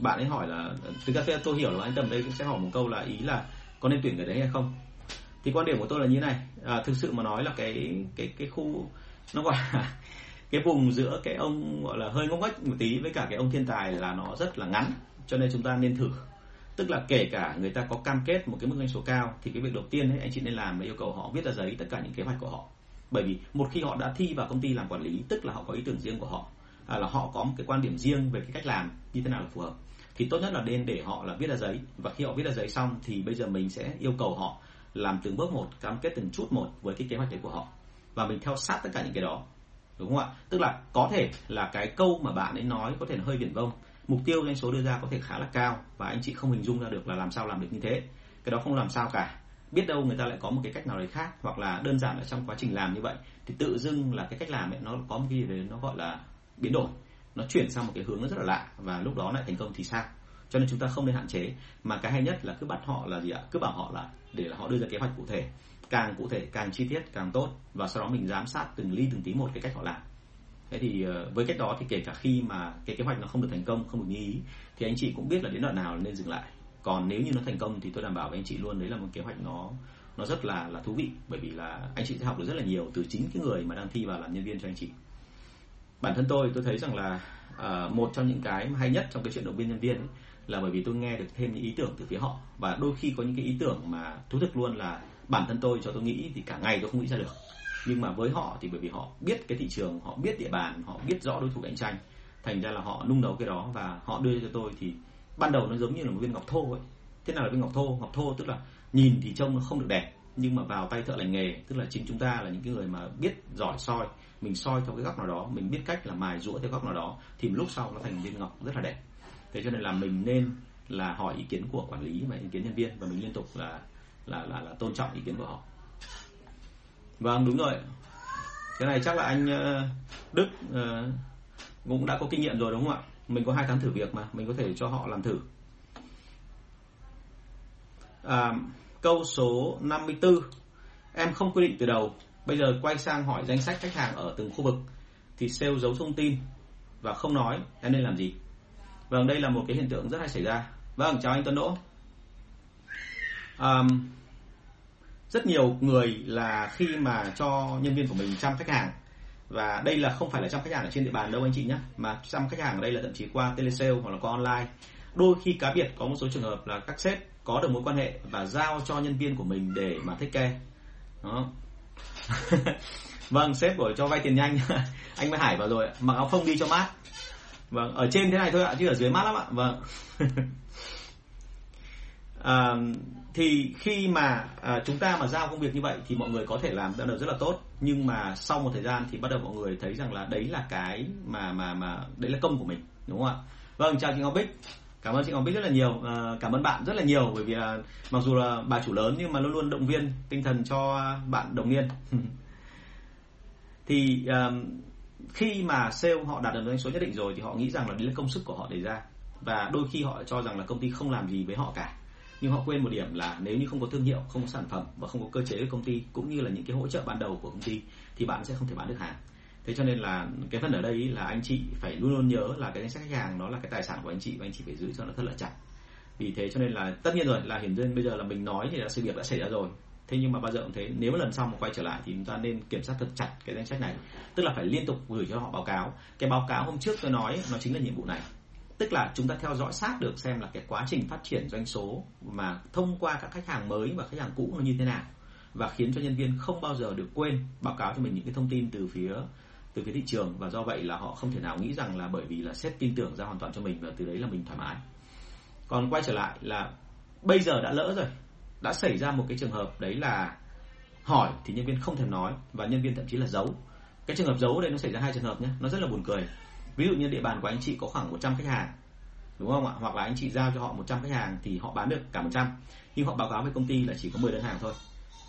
bạn ấy hỏi là thực ra tôi hiểu là anh tầm đây sẽ hỏi một câu là ý là có nên tuyển người đấy hay không? Thì quan điểm của tôi là như này. À, thực sự mà nói là cái cái cái khu nó gọi là cái vùng giữa cái ông gọi là hơi ngốc nghếch một tí với cả cái ông thiên tài là nó rất là ngắn cho nên chúng ta nên thử. Tức là kể cả người ta có cam kết một cái mức doanh số cao thì cái việc đầu tiên ấy, anh chị nên làm là yêu cầu họ viết ra giấy tất cả những kế hoạch của họ bởi vì một khi họ đã thi vào công ty làm quản lý tức là họ có ý tưởng riêng của họ à, là họ có một cái quan điểm riêng về cái cách làm như thế nào là phù hợp thì tốt nhất là nên để họ là viết ra giấy. Và khi họ viết ra giấy xong thì bây giờ mình sẽ yêu cầu họ làm từng bước một cam kết từng chút một với cái kế hoạch đấy của họ. Và mình theo sát tất cả những cái đó đúng không ạ? Tức là có thể là cái câu mà bạn ấy nói có thể là hơi viển vông. Mục tiêu doanh số đưa ra có thể khá là cao và anh chị không hình dung ra được là làm sao làm được như thế. Cái đó không làm sao cả biết đâu người ta lại có một cái cách nào đấy khác, hoặc là đơn giản là trong quá trình làm như vậy, thì tự dưng là cái cách làm ấy, nó có một cái gì đấy, nó gọi là biến đổi. Nó chuyển sang một cái hướng nó rất là lạ, và lúc đó lại thành công thì sao? Cho nên chúng ta không nên hạn chế, mà cái hay nhất là cứ bắt họ là gì ạ? Cứ bảo họ là để là họ đưa ra kế hoạch cụ thể. Càng cụ thể, càng chi tiết, càng tốt, và sau đó mình giám sát từng ly, từng tí một cái cách họ làm. Thế thì ờ, với cách đó thì kể cả khi mà cái kế hoạch nó không được thành công, không được như ý, thì anh chị cũng biết là đến đoạn nào nên dừng lại còn nếu như nó thành công thì tôi đảm bảo với anh chị luôn đấy là một kế hoạch nó nó rất là là thú vị. Bởi vì là anh chị sẽ học được rất là nhiều từ chính cái người mà đang thi vào làm nhân viên cho anh chị. Bản thân tôi tôi thấy rằng là uh, một trong những cái hay nhất trong cái chuyện động viên nhân viên ấy, là bởi vì tôi nghe được thêm những ý tưởng từ phía họ. Và đôi khi có những cái ý tưởng mà thú thực luôn là bản thân tôi cho tôi nghĩ thì cả ngày tôi không nghĩ ra được. Nhưng mà với họ thì bởi vì họ biết cái thị trường họ biết địa bàn họ biết rõ đối thủ cạnh tranh. Thành ra là họ nung nấu cái đó và họ đưa cho tôi thì ban đầu nó giống như là một viên ngọc thô ấy. Thế nào là viên ngọc thô? Ngọc thô tức là nhìn thì trông nó không được đẹp nhưng mà vào tay thợ lành nghề tức là chính chúng ta là những cái người mà biết giỏi soi mình soi theo cái góc nào đó mình biết cách là mài rũa theo góc nào đó thì lúc sau nó thành viên ngọc rất là đẹp. Thế cho nên là mình nên là hỏi ý kiến của quản lý và ý kiến nhân viên và mình liên tục là là là, là tôn trọng ý kiến của họ. Vâng đúng rồi. Cái này chắc là anh ờ, Đức ờ, cũng đã có kinh nghiệm rồi đúng không ạ? Mình có hai tháng thử việc mà mình có thể cho họ làm thử. À, câu số 54 em không quy định từ đầu. Bây giờ quay sang hỏi danh sách khách hàng ở từng khu vực thì sale giấu thông tin và không nói em nên làm gì? Vâng đây là một cái hiện tượng rất hay xảy ra. Vâng chào anh Tuấn Đỗ. À, rất nhiều người là khi mà cho nhân viên của mình chăm khách hàng và đây là không phải là chăm khách hàng ở trên địa bàn đâu anh chị nhé mà chăm khách hàng ở đây là thậm chí qua telesale hoặc là qua online. Đôi khi cá biệt có một số trường hợp là các sếp có được mối quan hệ và giao cho nhân viên của mình để mà thích kê đó. Vâng sếp của cho vay tiền nhanh. Anh mới hải vào rồi mặc áo phông đi cho mát. Vâng ở trên thế này thôi ạ chứ ở dưới mát lắm ạ. Vâng. À, thì khi mà à, chúng ta mà giao công việc như vậy thì mọi người có thể làm bắt đầu rất là tốt nhưng mà sau một thời gian thì bắt đầu mọi người thấy rằng là đấy là cái mà mà mà đấy là công của mình đúng không ạ? Vâng chào chị Ngọc Bích. Cảm ơn chị Ngọc Bích rất là nhiều. À, cảm ơn bạn rất là nhiều bởi vì là mặc dù là bà chủ lớn nhưng mà luôn luôn động viên tinh thần cho bạn đồng niên. Thì um, khi mà sale họ đạt được doanh số nhất định rồi thì họ nghĩ rằng là đấy là công sức của họ để ra. Và đôi khi họ cho rằng là công ty không làm gì với họ cả nhưng họ quên một điểm là nếu như không có thương hiệu, không có sản phẩm và không có cơ chế của công ty, cũng như là những cái hỗ trợ ban đầu của công ty, thì bạn sẽ không thể bán được hàng. Thế cho nên là cái phần ở đây là anh chị phải luôn luôn nhớ là cái danh sách khách hàng nó là cái tài sản của anh chị và anh chị phải giữ cho nó thật là chặt. Vì thế cho nên là tất nhiên rồi, là hiển nhiên bây giờ là mình nói thì là sự việc đã xảy ra rồi. Thế nhưng mà bao giờ cũng thế, nếu lần sau mà quay trở lại thì chúng ta nên kiểm soát thật chặt cái danh sách này. Tức là phải liên tục gửi cho họ báo cáo. Cái báo cáo hôm trước tôi nói, nó chính là nhiệm vụ này tức là chúng ta theo dõi sát được xem là cái quá trình phát triển doanh số mà thông qua các khách hàng mới và khách hàng cũ nó như thế nào. Và khiến cho nhân viên không bao giờ được quên báo cáo cho mình những cái thông tin từ phía từ phía thị trường. Và do vậy là họ không thể nào nghĩ rằng là bởi vì là sếp tin tưởng ra hoàn toàn cho mình và từ đấy là mình thoải mái. Còn quay trở lại là bây giờ đã lỡ rồi. Đã xảy ra một cái trường hợp đấy là hỏi thì nhân viên không thèm nói và nhân viên thậm chí là giấu. Cái trường hợp giấu đây nó xảy ra hai trường hợp nhé. Nó rất là buồn cười ví dụ như địa bàn của anh chị có khoảng 100 khách hàng, đúng không ạ? Hoặc là anh chị giao cho họ 100 khách hàng thì họ bán được cả 100 nhưng họ báo cáo với công ty là chỉ có 10 đơn hàng thôi.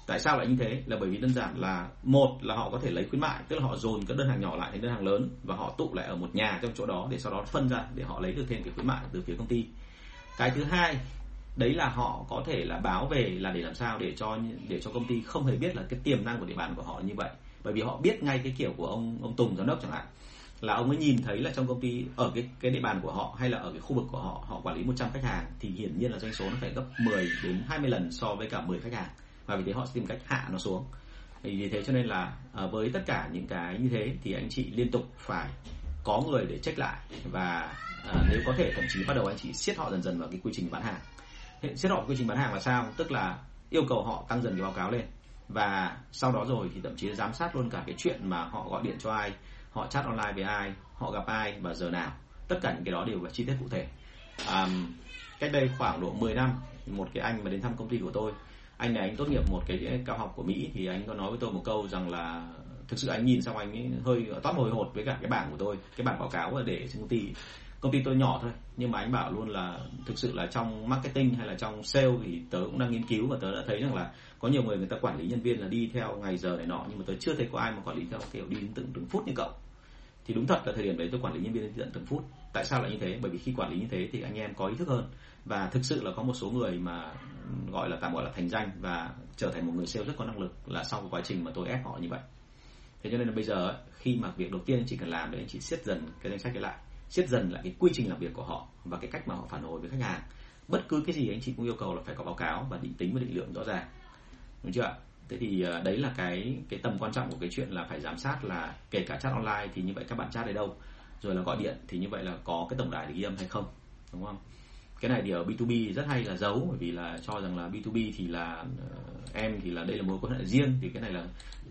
Tại sao lại như thế? Là bởi vì đơn giản là, một là họ có thể lấy khuyến mại, tức là họ dồn các đơn hàng nhỏ lại thành đơn hàng lớn và họ tụ lại ở một nhà trong chỗ đó để sau đó phân ra để họ lấy được thêm cái khuyến mại từ phía công ty. Cái thứ hai, đấy là họ có thể là báo về là để làm sao để cho để cho công ty không hề biết là cái tiềm năng của địa bàn của họ như vậy. Bởi vì họ biết ngay cái kiểu của ông ông Tùng giám đốc chẳng hạn là ông ấy nhìn thấy là trong công ty, ở cái cái địa bàn của họ hay là ở cái khu vực của họ họ quản lý 100 khách hàng thì hiển nhiên là doanh số nó phải gấp 10 đến 20 lần so với cả 10 khách hàng. Và vì thế họ sẽ tìm cách hạ nó xuống. Vì thế cho nên là ờ, với tất cả những cái như thế thì anh chị liên tục phải có người để check lại. Và ờ, nếu có thể thậm chí bắt đầu anh chị siết họ dần dần vào cái quy trình bán hàng. Siết họ quy trình bán hàng là sao? Tức là yêu cầu họ tăng dần cái báo cáo lên. Và sau đó rồi thì thậm chí giám sát luôn cả cái chuyện mà họ gọi điện cho ai họ chat online với ai họ gặp ai và giờ nào. Tất cả những cái đó đều là chi tiết cụ thể. À, cách đây khoảng độ 10 năm một cái anh mà đến thăm công ty của tôi anh này anh tốt nghiệp một cái cao học của Mỹ thì anh có nói với tôi một câu rằng là thực sự anh nhìn xong anh ấy hơi toát hồi hột với cả cái bảng của tôi cái bảng báo cáo để trên công ty. Công ty tôi nhỏ thôi nhưng mà anh bảo luôn là thực sự là trong marketing hay là trong sale thì tớ cũng đang nghiên cứu và tớ đã thấy rằng là có nhiều người người ta quản lý nhân viên là đi theo ngày giờ này nọ nhưng mà tớ chưa thấy có ai mà quản lý theo kiểu đi đến từng từng phút như cậu thì đúng thật là thời điểm đấy tôi quản lý nhân viên đến tận từng phút. Tại sao lại như thế? Bởi vì khi quản lý như thế thì anh em có ý thức hơn. Và thực sự là có một số người mà ừ, gọi là tạm gọi là thành danh và trở thành một người sale rất có năng lực là sau cái quá trình mà tôi ép họ như vậy. Thế cho nên là bây giờ khi mà việc đầu tiên anh chị cần làm để anh chị siết dần cái danh sách ấy lại, siết dần lại cái quy trình làm việc của họ và cái cách mà họ phản hồi với khách hàng. Bất cứ cái gì anh chị cũng yêu cầu là phải có báo cáo và định tính và định lượng rõ ràng. Đúng chưa ạ? Thế thì ờ, đấy là cái cái tầm quan trọng của cái chuyện là phải giám sát là kể cả chat online thì như vậy các bạn chat ở đâu rồi là gọi điện thì như vậy là có cái tổng đài để ghi âm hay không đúng không? Cái này thì ở B2B rất hay là giấu bởi vì là cho rằng là B2B thì là uh, em thì là đây là mối quan hệ riêng thì cái này là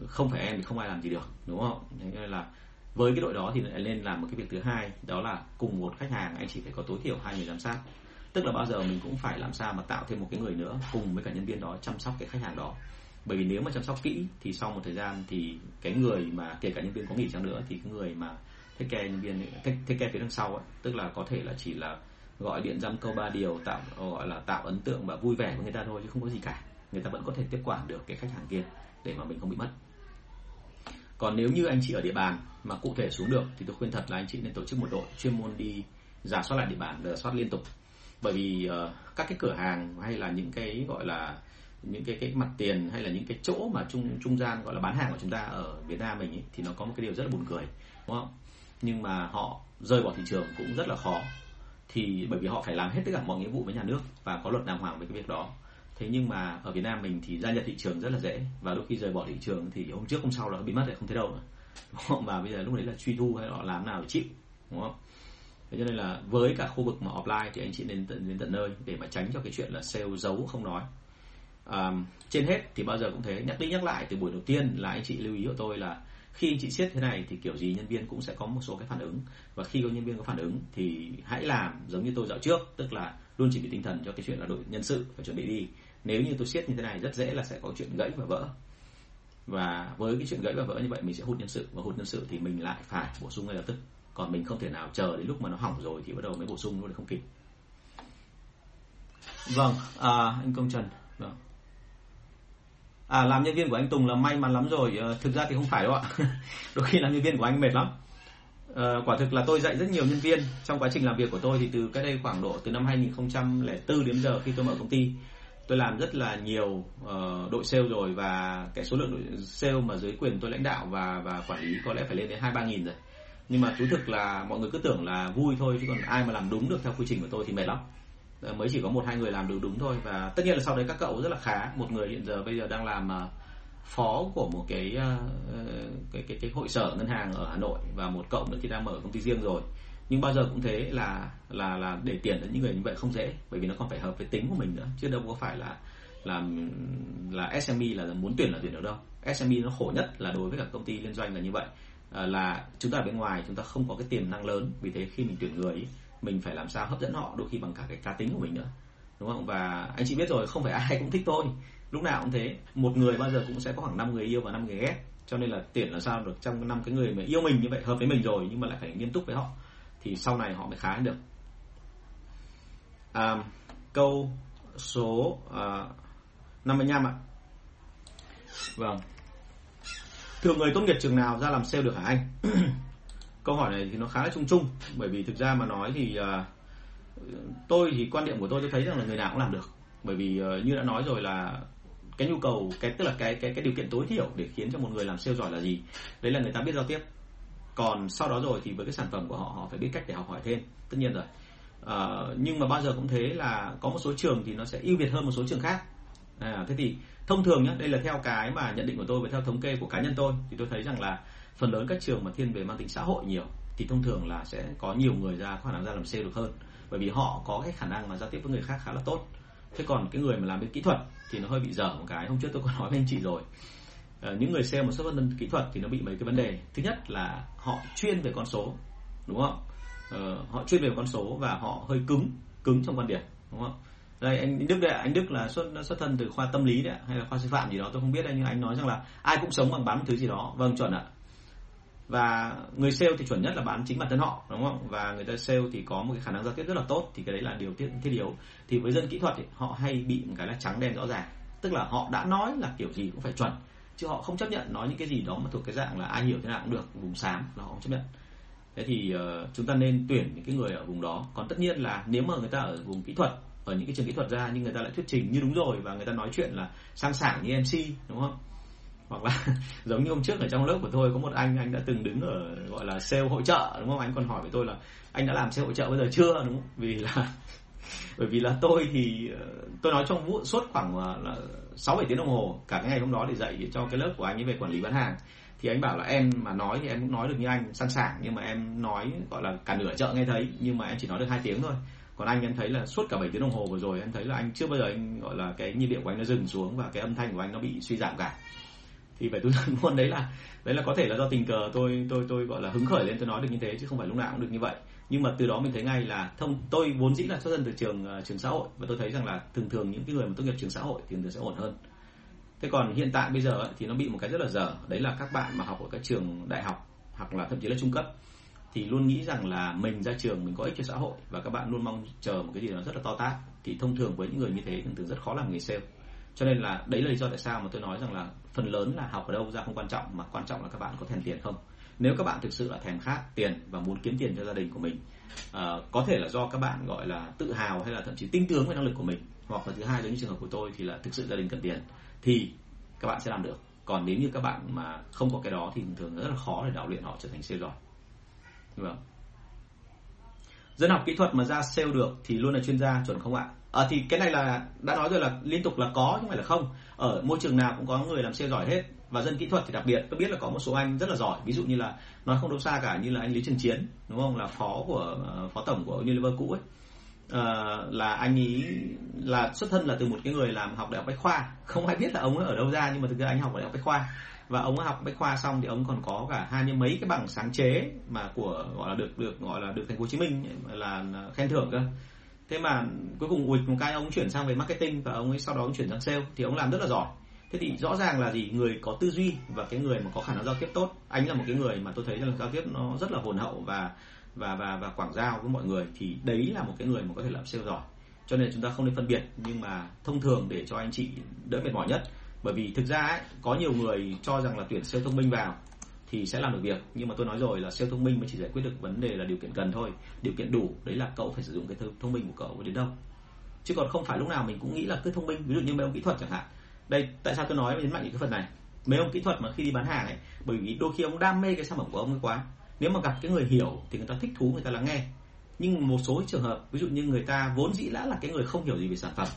không phải em thì không ai làm gì được đúng không? Thế nên là với cái đội đó thì lại nên làm một cái việc thứ hai đó là cùng một khách hàng anh chỉ phải có tối thiểu hai người giám sát. Tức là bao giờ mình cũng phải làm sao mà tạo thêm một cái người nữa cùng với cả nhân viên đó chăm sóc cái khách hàng đó bởi vì nếu mà chăm sóc kỹ thì sau một thời gian thì cái người mà kể cả nhân viên có nghỉ chăng nữa thì cái người mà thiết kế nhân viên thiết, take care phía đằng sau ấy, tức là có thể là chỉ là gọi điện dăm câu ba điều tạo gọi là tạo ấn tượng và vui vẻ với người ta thôi chứ không có gì cả. Người ta vẫn có thể tiếp quản được cái khách hàng kia để mà mình không bị mất. Còn nếu như anh chị ở địa bàn mà cụ thể xuống được thì tôi khuyên thật là anh chị nên tổ chức một đội chuyên môn đi giả soát lại địa bàn giả soát liên tục. Bởi vì uh, các cái cửa hàng hay là những cái gọi là những cái cái mặt tiền hay là những cái chỗ mà trung trung gian gọi là bán hàng của chúng ta ở Việt Nam mình ấy, thì nó có một cái điều rất là buồn cười đúng không? Nhưng mà họ rơi bỏ thị trường cũng rất là khó thì bởi vì họ phải làm hết tất cả mọi nghĩa vụ với nhà nước và có luật đàng hoàng với cái việc đó. Thế nhưng mà ở Việt Nam mình thì gia nhập thị trường rất là dễ và đôi khi rời bỏ thị trường thì hôm trước hôm sau là bị mất rồi không thấy đâu nữa đúng không? và bây giờ lúc đấy là truy thu hay họ làm nào để chịu đúng không? Thế cho nên là với cả khu vực mà offline thì anh chị nên tận đến tận nơi để mà tránh cho cái chuyện là sale giấu không nói à, trên hết thì bao giờ cũng thế. Nhắc đi nhắc lại từ buổi đầu tiên là anh chị lưu ý của tôi là khi anh chị siết thế này thì kiểu gì nhân viên cũng sẽ có một số cái phản ứng. Và khi có nhân viên có phản ứng thì hãy làm giống như tôi dạo trước tức là luôn chuẩn bị tinh thần cho cái chuyện là đội nhân sự phải chuẩn bị đi. Nếu như tôi siết như thế này rất dễ là sẽ có chuyện gãy và vỡ. Và với cái chuyện gãy và vỡ như vậy mình sẽ hút nhân sự. Và hút nhân sự thì mình lại phải bổ sung ngay lập tức. Còn mình không thể nào chờ đến lúc mà nó hỏng rồi thì bắt đầu mới bổ sung luôn không kịp. Vâng à, anh công trần. Vâng à làm nhân viên của anh Tùng là may mắn lắm rồi. À, thực ra thì không phải đâu ạ. Đôi khi làm nhân viên của anh mệt lắm. À, quả thực là tôi dạy rất nhiều nhân viên trong quá trình làm việc của tôi. Thì từ cái đây khoảng độ từ năm 2004 đến giờ khi tôi mở công ty tôi làm rất là nhiều uh, đội sale rồi. Và cái số lượng đội sale mà dưới quyền tôi lãnh đạo và và quản lý có lẽ phải lên đến hai ba nghìn rồi. Nhưng mà thú thực là mọi người cứ tưởng là vui thôi chứ còn ai mà làm đúng được theo quy trình của tôi thì mệt lắm. Ờ, mới chỉ có một hai người làm được đúng thôi. Và tất nhiên là sau đấy các cậu rất là khá. Một người hiện giờ bây giờ đang làm ờ, phó của một cái ờ, cái cái cái hội sở ngân hàng ở Hà Nội và một cậu nữa thì đang mở công ty riêng rồi. Nhưng bao giờ cũng thế là là là để tiền đến những người như vậy không dễ bởi vì nó còn phải hợp với tính của mình nữa chứ đâu có phải là là là SME là muốn tuyển là tuyển được đâu. SME nó khổ nhất là đối với các công ty liên doanh là như vậy. À, là chúng ta ở bên ngoài chúng ta không có cái tiềm năng lớn vì thế khi mình tuyển người mình phải làm sao hấp dẫn họ đôi khi bằng cả cái cá tính của mình nữa. Đúng không? Và anh chị biết rồi không phải ai cũng thích tôi. Lúc nào cũng thế. Một người bao giờ cũng sẽ có khoảng 5 người yêu và 5 người ghét. Cho nên là tuyển là sao được trong năm cái người mà yêu mình như vậy hợp với mình rồi nhưng mà lại phải nghiêm túc với họ thì sau này họ mới khá được. À, câu số à, 55 ạ. Vâng. Thường người tốt nghiệp trường nào ra làm sale được hả anh? câu hỏi này thì nó khá là chung chung bởi vì thực ra mà nói thì uh, tôi thì quan điểm của tôi tôi thấy rằng là người nào cũng làm được. Bởi vì uh, như đã nói rồi là cái nhu cầu cái tức là cái cái cái điều kiện tối thiểu để khiến cho một người làm sale giỏi là gì? Đấy là người ta biết giao tiếp. Còn sau đó rồi thì với cái sản phẩm của họ họ phải biết cách để học hỏi thêm. Tất nhiên rồi. Uh, nhưng mà bao giờ cũng thế là có một số trường thì nó sẽ ưu việt hơn một số trường khác. À, thế thì thông thường nhé đây là theo cái mà nhận định của tôi và theo thống kê của cá nhân tôi thì tôi thấy rằng là phần lớn các trường mà thiên về mang tính xã hội nhiều thì thông thường là sẽ có nhiều người ra có khả năng ra làm sale được hơn. Bởi vì họ có cái khả năng mà giao tiếp với người khác khá là tốt. Thế còn cái người mà làm bên kỹ thuật thì nó hơi bị dở một cái hôm trước tôi có nói với anh chị rồi. À, những người sale mà xuất thân kỹ thuật thì nó bị mấy cái vấn đề. Thứ nhất là họ chuyên về con số đúng không? À, họ chuyên về con số và họ hơi cứng cứng trong quan điểm đúng không? Đây anh Đức đây anh Đức là xuất xuất thân từ khoa tâm lý đấy hay là khoa sư phạm gì đó tôi không biết đây nhưng anh nói rằng là ai cũng sống bằng bán một thứ gì đó. Vâng chuẩn ạ và người sale thì chuẩn nhất là bán chính bản thân họ đúng không? Và người ta sale thì có một cái khả năng giao tiếp rất là tốt thì cái đấy là điều thiết thiết yếu. Thì với dân kỹ thuật thì họ hay bị một cái là trắng đen rõ ràng. Tức là họ đã nói là kiểu gì cũng phải chuẩn chứ họ không chấp nhận nói những cái gì đó mà thuộc cái dạng là ai hiểu thế nào cũng được vùng xám là họ không chấp nhận. Thế thì uh, chúng ta nên tuyển những cái người ở vùng đó. Còn tất nhiên là nếu mà người ta ở vùng kỹ thuật ở những cái trường kỹ thuật ra nhưng người ta lại thuyết trình như đúng rồi và người ta nói chuyện là sang sảng như mc đúng không? Hoặc là giống như hôm trước ở trong lớp của tôi, có một anh anh đã từng đứng ở, gọi là, sale hỗ trợ, đúng không? Anh còn hỏi với tôi là, anh đã làm sale hỗ trợ bây giờ chưa? Đúng không? Vì là bởi vì là tôi thì ờ, tôi nói trong vụ suốt khoảng ờ, là sáu bảy tiếng đồng hồ, cả cái ngày hôm đó để dạy cho cái lớp của anh ấy về quản lý bán hàng. Thì anh bảo là, em mà nói thì em cũng nói được như anh, sẵn sàng, nhưng mà em nói, gọi là, cả nửa chợ nghe thấy, nhưng mà em chỉ nói được hai tiếng thôi. Còn anh em thấy là suốt cả 7 tiếng đồng hồ vừa rồi, em thấy là anh chưa bao giờ anh, gọi là, cái nhịp điệu của anh nó dừng xuống và cái âm thanh của anh nó bị suy giảm cả thì phải tôi nói luôn đấy là đấy là có thể là do tình cờ tôi tôi tôi gọi là hứng khởi lên tôi nói được như thế chứ không phải lúc nào cũng được như vậy. Nhưng mà từ đó mình thấy ngay là thông tôi vốn dĩ là xuất thân từ trường uh, trường xã hội và tôi thấy rằng là thường thường những cái người mà tốt nghiệp trường xã hội thì thường sẽ ổn hơn. Thế còn hiện tại bây giờ ấy, thì nó bị một cái rất là dở. Đấy là các bạn mà học ở các trường đại học hoặc là thậm chí là trung cấp thì luôn nghĩ rằng là mình ra trường mình có ích cho xã hội và các bạn luôn mong chờ một cái gì đó rất là to tát. Thì thông thường với những người như thế thường thường rất khó làm nghề sale cho nên là đấy là lý do tại sao mà tôi nói rằng là phần lớn là học ở đâu ra không quan trọng mà quan trọng là các bạn có thèm tiền không. Nếu các bạn thực sự là thèm khát tiền và muốn kiếm tiền cho gia đình của mình uh, có thể là do các bạn gọi là tự hào hay là thậm chí tin tưởng về năng lực của mình hoặc là thứ hai giống như trường hợp của tôi thì là thực sự gia đình cần tiền thì các bạn sẽ làm được. Còn nếu như các bạn mà không có cái đó thì thường rất là khó để đào luyện họ trở thành sale giỏi không? Vâng. dân học kỹ thuật mà ra sale được thì luôn là chuyên gia chuẩn không ạ? À, thì cái này là đã nói rồi là liên tục là có chứ không phải là không. Ở môi trường nào cũng có người làm sale giỏi hết. Và dân kỹ thuật thì đặc biệt. Tôi biết là có một số anh rất là giỏi. Ví dụ như là nói không đâu xa cả như là anh lý trần chiến đúng không? Là phó của uh, phó tổng của Unilever cũ ấy. Uh, là anh ấy là xuất thân là từ một cái người làm học đại học bách khoa. Không ai biết là ông ấy ở đâu ra nhưng mà thực ra anh học ở đại học bách khoa. Và ông ấy học bách khoa xong thì ông còn có cả hai mươi mấy cái bằng sáng chế mà của gọi là được được gọi là được thành phố hồ chí minh là khen thưởng cơ thế mà cuối cùng ụt một cái ông chuyển sang về marketing và ông ấy sau đó ông chuyển sang sale thì ông làm rất là giỏi. Thế thì rõ ràng là gì? Người có tư duy và cái người mà có khả năng giao tiếp tốt. Anh là một cái người mà tôi thấy là giao tiếp nó rất là hồn hậu và và và và quảng giao với mọi người. Thì đấy là một cái người mà có thể làm sale giỏi. Cho nên chúng ta không nên phân biệt nhưng mà thông thường để cho anh chị đỡ mệt mỏi nhất. Bởi vì thực ra ấy, có nhiều người cho rằng là tuyển sale thông minh vào thì sẽ làm được việc. Nhưng mà tôi nói rồi là siêu thông minh mới chỉ giải quyết được vấn đề là điều kiện cần thôi. Điều kiện đủ, đấy là cậu phải sử dụng cái thông minh của cậu đến đâu. Chứ còn không phải lúc nào mình cũng nghĩ là cứ thông minh. Ví dụ như mấy ông kỹ thuật chẳng hạn. Đây, tại sao tôi nói nhấn mạnh những cái phần này? Mấy ông kỹ thuật mà khi đi bán hàng ấy, bởi vì đôi khi ông đam mê cái sản phẩm của ông ấy quá. Nếu mà gặp cái người hiểu thì người ta thích thú, người ta lắng nghe. Nhưng một số trường hợp, ví dụ như người ta vốn dĩ đã là cái người không hiểu gì về sản phẩm,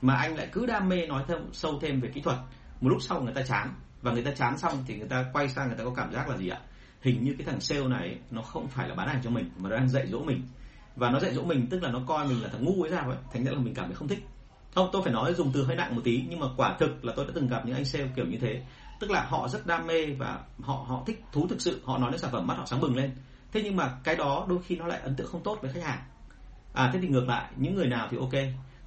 mà anh lại cứ đam mê nói thêm, sâu thêm về kỹ thuật. Một lúc sau người ta chán và người ta chán xong thì người ta quay sang người ta có cảm giác là gì ạ? Hình như cái thằng sale này nó không phải là bán hàng cho mình, mà nó đang dạy dỗ mình. Và nó dạy dỗ mình tức là nó coi mình là thằng ngu ấy ra vậy thành ra là mình cảm thấy không thích. Không, tôi phải nói dùng từ hơi nặng một tí, nhưng mà quả thực là tôi đã từng gặp những anh sale kiểu như thế. Tức là họ rất đam mê và họ họ thích thú thực sự, họ nói đến sản phẩm mắt họ sáng bừng lên. Thế nhưng mà cái đó đôi khi nó lại ấn tượng không tốt với khách hàng. À thế thì ngược lại, những người nào thì ok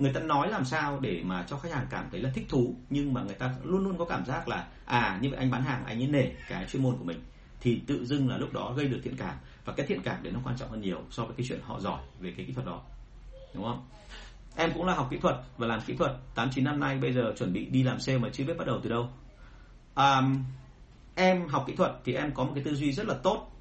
người ta nói làm sao để mà cho khách hàng cảm thấy là thích thú nhưng mà người ta luôn luôn có cảm giác là à như vậy anh bán hàng anh ấy nể cái chuyên môn của mình. Thì tự dưng là lúc đó gây được thiện cảm. Và cái thiện cảm đấy nó quan trọng hơn nhiều so với cái chuyện họ giỏi về cái kỹ thuật đó. Đúng không? Em cũng là học kỹ thuật và làm kỹ thuật. tám chín năm nay bây giờ chuẩn bị đi làm sale mà chưa biết bắt đầu từ đâu. À, em học kỹ thuật thì em có một cái tư duy rất là tốt.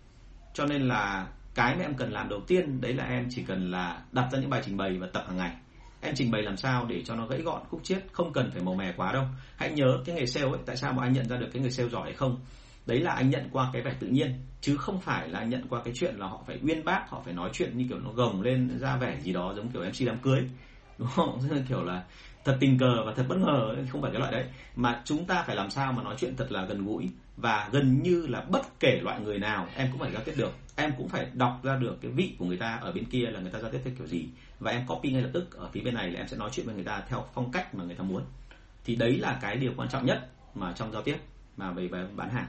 Cho nên là cái mà em cần làm đầu tiên đấy là em chỉ cần là đặt ra những bài trình bày và tập hàng ngày em trình bày làm sao để cho nó gãy gọn, khúc chiết, không cần phải màu mè quá đâu. Hãy nhớ cái nghề sale ấy, tại sao mà anh nhận ra được cái người sale giỏi hay không? Đấy là anh nhận qua cái vẻ tự nhiên, chứ không phải là anh nhận qua cái chuyện là họ phải uyên bác, họ phải nói chuyện như kiểu nó gồng lên ra vẻ gì đó giống kiểu mc đám cưới. Đúng không? Kiểu là thật tình cờ và thật bất ngờ không phải cái loại đấy. Mà chúng ta phải làm sao mà nói chuyện thật là gần gũi và gần như là bất kể loại người nào, em cũng phải giao tiếp được. Em cũng phải đọc ra được cái vị của người ta ở bên kia là người ta giao tiếp theo kiểu gì. Và em copy ngay lập tức ở phía bên này là em sẽ nói chuyện với người ta theo phong cách mà người ta muốn. Thì đấy là cái điều quan trọng nhất mà trong giao tiếp mà về bán hàng.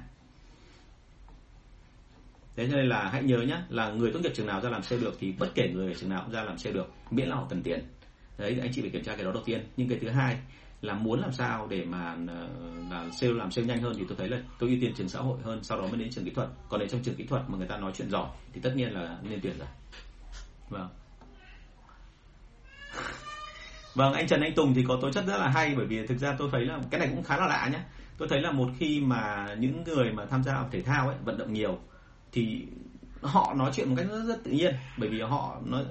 Thế nên là hãy nhớ nhé là người tốt nghiệp trường nào ra làm sale được thì bất kể người ở trường nào cũng ra làm sale được, miễn là họ cần tiền đấy anh chị phải kiểm tra cái đó đầu tiên. Nhưng cái thứ hai là muốn làm sao để mà ờ, là sale làm sale nhanh hơn thì tôi thấy là tôi ưu tiên trường xã hội hơn sau đó mới đến trường kỹ thuật. Còn nếu trong trường kỹ thuật mà người ta nói chuyện giỏi thì tất nhiên là nên tuyển rồi. Vâng. Vâng anh Trần Anh Tùng thì có tố chất rất là hay bởi vì thực ra tôi thấy là cái này cũng khá là lạ nhé tôi thấy là một khi mà những người mà tham gia thể thao ấy vận động nhiều thì họ nói chuyện một cách rất, rất tự nhiên. Bởi vì họ nói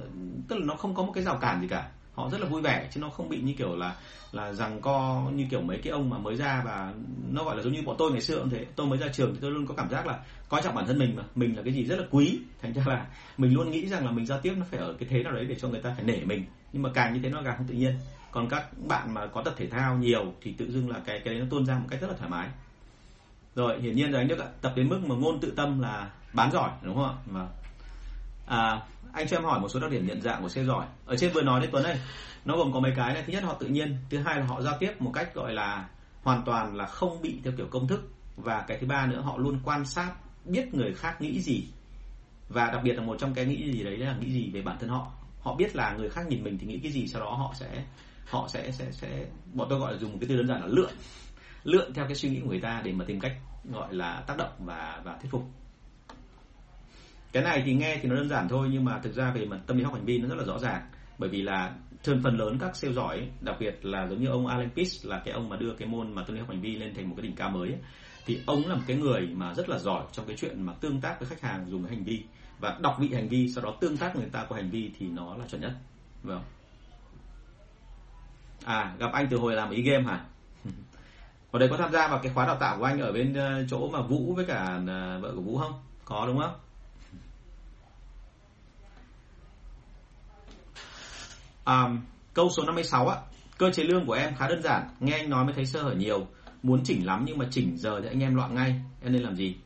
tức là nó không có một cái rào cản gì cả họ rất là vui vẻ chứ nó không bị như kiểu là là rằng co như kiểu mấy cái ông mà mới ra và nó gọi là giống như bọn tôi ngày xưa cũng thế. Tôi mới ra trường thì tôi luôn có cảm giác là coi trọng bản thân mình mà. Mình là cái gì rất là quý. Thành ra là mình luôn nghĩ rằng là mình giao tiếp nó phải ở cái thế nào đấy để cho người ta phải nể mình. Nhưng mà càng như thế nó càng không tự nhiên. Còn các bạn mà có tập thể thao nhiều thì tự dưng là cái cái đấy nó tuôn ra một cách rất là thoải mái. Rồi hiển nhiên rồi anh Đức ạ. Tập đến mức mà ngôn tự tâm là bán giỏi đúng không ạ? Mà à, anh cho em hỏi một số đặc điểm nhận dạng của xe giỏi. Ở trên vừa nói đấy Tuấn ơi, nó gồm có mấy cái này. Thứ nhất, họ tự nhiên. Thứ hai là họ giao tiếp một cách gọi là hoàn toàn là không bị theo kiểu công thức. Và cái thứ ba nữa, họ luôn quan sát, biết người khác nghĩ gì. Và đặc biệt là một trong cái nghĩ gì đấy là nghĩ gì về bản thân họ. Họ biết là người khác nhìn mình thì nghĩ cái gì, sau đó họ sẽ họ sẽ sẽ sẽ, bọn tôi gọi là dùng một cái từ đơn giản là lượn. Lượn theo cái suy nghĩ của người ta để mà tìm cách gọi là tác động và và thuyết phục cái này thì nghe thì nó đơn giản thôi nhưng mà thực ra về mặt tâm lý học hành vi nó rất là rõ ràng. Bởi vì là thường phần lớn các sale giỏi đặc biệt là giống như ông Alan Pitts là cái ông mà đưa cái môn mà tâm lý học hành vi lên thành một cái đỉnh cao mới ấy, thì ông là một cái người mà rất là giỏi trong cái chuyện mà tương tác với khách hàng dùng cái hành vi. Và đọc vị hành vi sau đó tương tác người ta qua hành vi thì nó là chuẩn nhất. Vâng. À gặp anh từ hồi làm ý game hả? Ở đây có tham gia vào cái khóa đào tạo của anh ở bên ờ, chỗ mà Vũ với cả ờ, vợ của Vũ không? Có đúng không À, câu số 56 á, cơ chế lương của em khá đơn giản, nghe anh nói mới thấy sơ hở nhiều, muốn chỉnh lắm nhưng mà chỉnh giờ thì anh em loạn ngay, em nên làm gì?